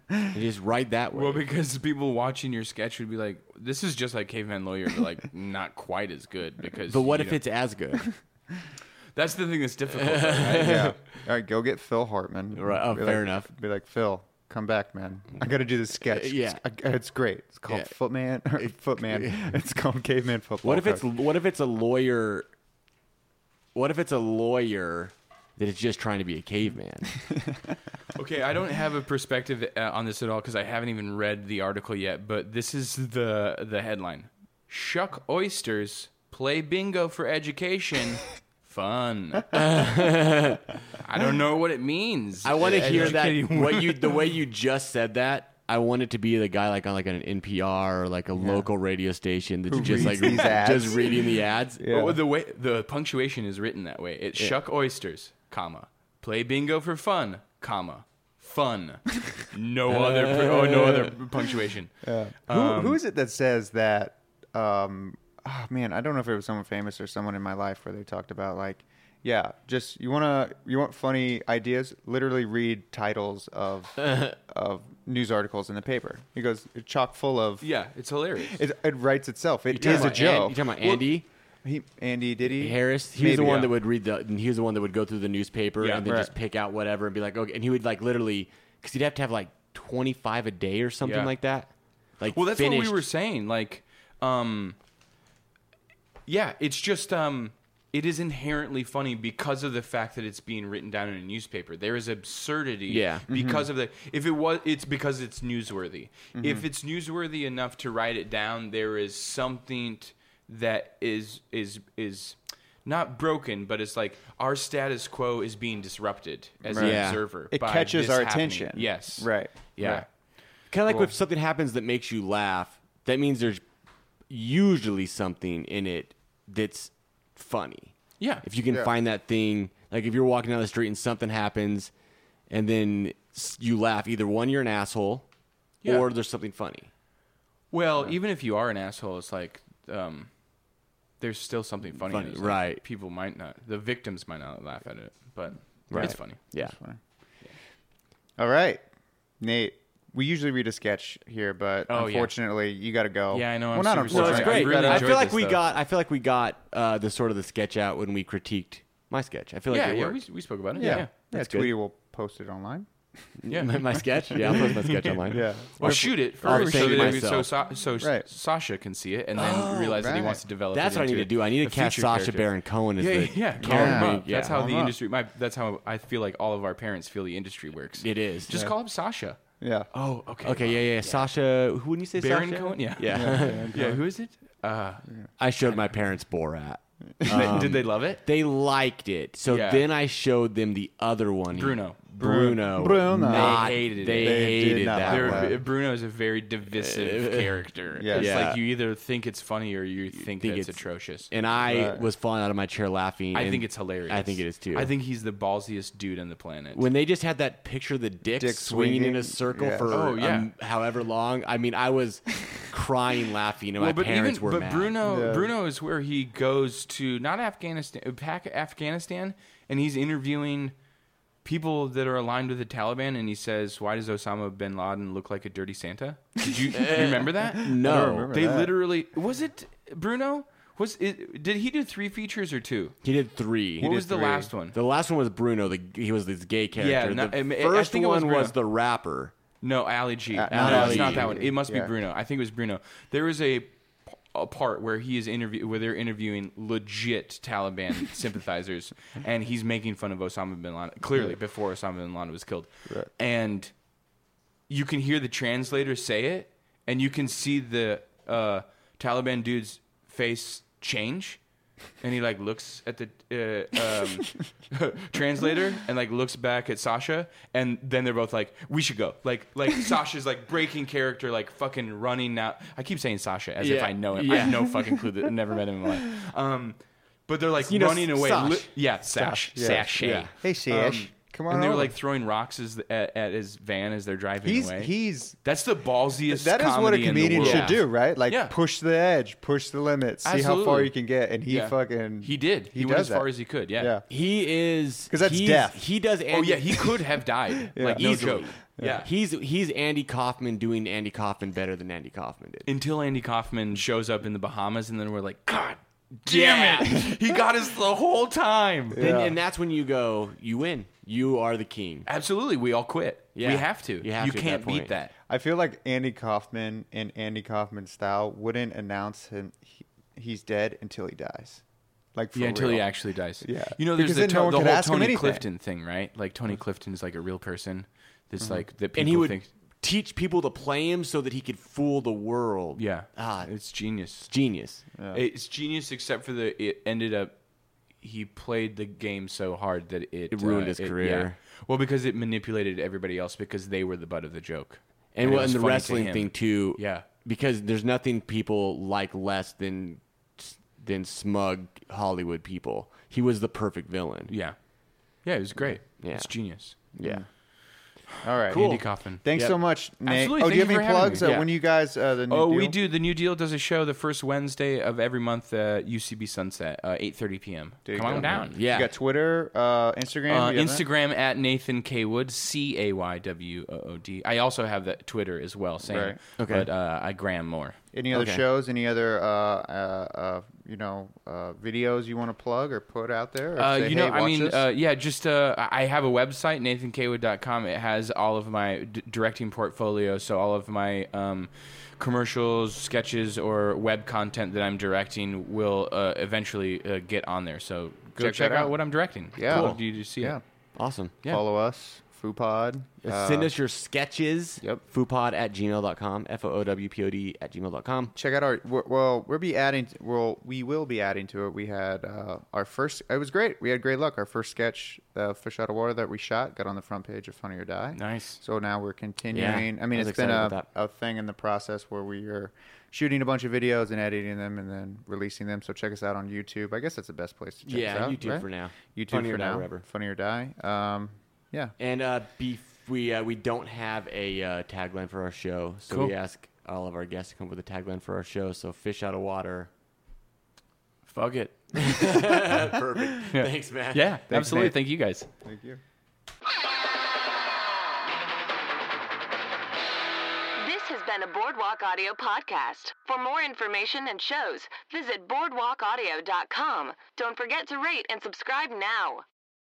and just write that way. Well, because people watching your sketch would be like, "This is just like Caveman Lawyer, but like not quite as good." Because, but what you if know- it's as good? That's the thing that's difficult. though, right? yeah. All right, go get Phil Hartman. Right, oh, Be fair like- enough. Be like Phil, come back, man. I got to do this sketch. yeah. it's, I- it's great. It's called Yeah. Footman. Or Footman. It's called Caveman Football. What if it's Coach. what if it's a lawyer? What if it's a lawyer that is just trying to be a caveman? Okay, I don't have a perspective uh, on this at all because I haven't even read the article yet. But this is the the headline: Shuck oysters, play bingo for education. Fun. I don't know what it means. I want to hear that. What you the way you just said that. I want it to be the guy like on like an NPR or like a local radio station that's Who just like reads these ads. just reading the ads. Yeah. Well, the way the punctuation is written that way. It's shuck oysters, comma, play bingo for fun, comma, fun. No other oh no other punctuation. Who, Um, who is it that says that? Um, oh, man, I don't know if it was someone famous or someone in my life where they talked about like, yeah, just you wanna you want funny ideas? Literally read titles of of news articles in the paper. He goes, it's chock full of. Yeah, it's hilarious. It, it writes itself. It You talking is a about An- joke. you talking about Andy he, Andy, did he? Harris? He was the Maybe, one yeah. that would read the. He was the one that would go through the newspaper Yeah, and then right. just pick out whatever and be like, okay. And he would like literally because he'd have to have like twenty five a day or something Yeah. like that. Like Well, that's finished. what we were saying. Like, um, yeah, it's just um, it is inherently funny because of the fact that it's being written down in a newspaper. There is absurdity, Yeah. because of the. If it was, it's because it's newsworthy. Mm-hmm. If it's newsworthy enough to write it down, there is something t- that is is is. Not broken, but it's like our status quo is being disrupted as Right. an Yeah. observer. It by catches this our happening. attention. Yes. Right. Yeah. Right. Kind of like Cool. if something happens that makes you laugh, that means there's usually something in it that's funny. Yeah. If you can Yeah. find that thing, like if you're walking down the street and something happens, and then you laugh, either one, you're an asshole, Yeah. or there's something funny. Well, even if you are an asshole, it's like um, there's still something funny. Funny, like, right. People might not. The victims might not laugh at it, but Right. it's funny. Yeah. All right, Nate. We usually read a sketch here, but Oh, yeah. unfortunately, you got to go. Yeah, I know, I'm Well, not super sorry. No, it's unfortunately. I great. really I enjoyed feel like this, we though. got. I feel like we got uh, the sort of the sketch out when we critiqued my sketch. I feel like yeah, it yeah, we, worked. we spoke about it. Yeah, Yeah, yeah. That's Tweety good. will post it online. yeah. my, my sketch. Yeah, I'll post my sketch online. Yeah. Or shoot it I'll first save so, it that we- so, myself. Sa- so Right. Sacha can see it and then realize that he right. wants to develop. That's it what I need into to do. I need to a cast future Sacha character. Baron Cohen as Yeah, the yeah, yeah. Call Yeah. him up. Yeah. That's how Call the him up. industry. My, that's how I feel like all of our parents feel the industry works. It is. Just call him Sacha. Yeah. Oh, okay. Okay, yeah, yeah. Sacha, who wouldn't you say Baron Sacha? Cohen? Yeah. Yeah. Yeah, who is it? Uh, I showed my parents Borat. did they love it? They liked it. So Yeah. then I showed them the other one. Bruno. Bruno. Bruno. Not- They hated it. They, They did hated not that. like that. Bruno is a very divisive character. Yeah. It's Yeah. like you either think it's funny or you think, think it's, it's- atrocious. And I Right. was falling out of my chair laughing. I think it's hilarious. I think it is too. I think he's the ballsiest dude on the planet. when they just had that picture of the dick, Dick swinging, in a circle Yeah. for Oh, yeah. um, however long. I mean, I was crying laughing, and my but parents even were but mad. Bruno Yeah. Bruno is where he goes to not Afghanistan, uh, Afghanistan, and he's interviewing people that are aligned with the Taliban, and he says, "Why does Osama bin Laden look like a dirty Santa?" Did you, you remember that? No. remember they that. literally was it Bruno. Was it? Did he do three features or two? He did three. what He was did the last one? The last one was Bruno. The, he was this gay character. no, the I mean, I first think it was one was, Bruno. the rapper. No, Ali G. Uh, no, not no, Ali it's not that one. It must be Bruno. I think it was Bruno. There was a, a part where he is interview where they're interviewing legit Taliban sympathizers, and he's making fun of Osama bin Laden clearly before Osama bin Laden was killed, Right. and you can hear the translator say it, and you can see the uh, Taliban dude's face change. And he like looks at the uh, um, translator and like looks back at Sacha, and then they're both like, "We should go." Like, like Sacha's like breaking character, like fucking running now. I keep saying Sacha as if I know him. I have no fucking clue. That I never met him in my life. Um, but they're like You know, running away. Sash. Li- yeah, Sash, yeah. Sash, Yeah. Hey, Sash. Come on and they were over. like throwing rocks as at, at his van as they're driving He's away. he's That's the ballsiest. that is what a comedy in the comedian world. should do, right? Like Yeah. push the edge, push the limits, see how far you can get, and he Yeah. fucking He did. He, He went does as far as he could. Yeah. Yeah. He is 'Cause that's he's- death. He does. Oh, Andy, Oh yeah, he could have died. Like no Easily. joke. Yeah. He's he's Andy Kaufman doing Andy Kaufman better than Andy Kaufman did. Until Andy Kaufman shows up in the Bahamas, and then we're like, God damn it, he got us the whole time. And, and that's when you go, you win. You are the king. Absolutely, we all quit. Yeah. We have to. You have to at can't that beat that. I feel like Andy Kaufman in Andy Kaufman style wouldn't announce him he, he's dead until he dies. Like for Yeah, until he actually dies. Yeah. you know, there's Because the, then to- no one the could whole ask him Tony anything. Clifton thing, right? Like Tony Clifton is like a real person. That's like that people and he would think. teach people to play him so that he could fool the world. Yeah, Ah, it's genius. genius. It's genius, except for the it ended up. He played the game so hard that it, It ruined uh, his it- career. yeah. Well, because it manipulated everybody else because they were the butt of the joke. And, it well, and the funny to wrestling thing too. Yeah. because there's nothing people like less than than smug Hollywood people. He was the perfect villain. Yeah, yeah, it was great. Yeah. It's genius. Yeah. All right. Cool. Andy Kaufman. Thanks Yep. so much, Nate. Absolutely. Oh, do you have you any having plugs? me. Uh, Yeah. when you guys uh, the new Oh, we deal? do. The New Deal does a show the first Wednesday of every month at UCB Sunset, uh, 8.30 p.m. There you Come go. on down. Yeah. You got Twitter, uh, Instagram. Uh, You have that? Instagram at Nathan Caywood C A Y W O O D. I also have that Twitter as well, same. Right. Okay. But uh, I gram more. Any other Okay. shows? Any other uh, uh, uh, you know uh, videos you want to plug or put out there? Uh, say, you know, hey, I mean, uh, yeah, just uh, I I have a website, nathancaywood.com. It has all of my d- directing portfolio, so all of my um, commercials, sketches, or web content that I'm directing will uh, eventually uh, get on there. So go Check check, out. out. what I'm directing. Yeah. I'd Cool. love you see yeah. it. Awesome. yeah. Follow us, FooPod. Uh, Send us your sketches. Yep. Foopod at gmail.com. F O O W P O D at gmail.com. check out our we're- well we'll be adding well we will be adding to it we had uh, our first it was great we had great luck our first sketch uh, fish out of water that we shot got on the front page of funny or die Nice. so now we're continuing i mean I was it's been excited a, about a thing in the process where we are shooting a bunch of videos and editing them and then releasing them so check us out on youtube i guess that's the best place to check Yeah, us out YouTube right? for now. youtube Funny for or Die, now whatever. funny or die um, yeah And uh, beef, we uh, we don't have a uh, tagline for our show, so Cool. we ask all of our guests to come up with a tagline for our show. So fish out of water. Fuck it. Perfect. Thanks, man. Yeah, absolutely. Nate. Thank you guys. thank you This has been a Boardwalk Audio podcast. For more information and shows, visit boardwalkaudio.com. Don't forget to rate and subscribe now.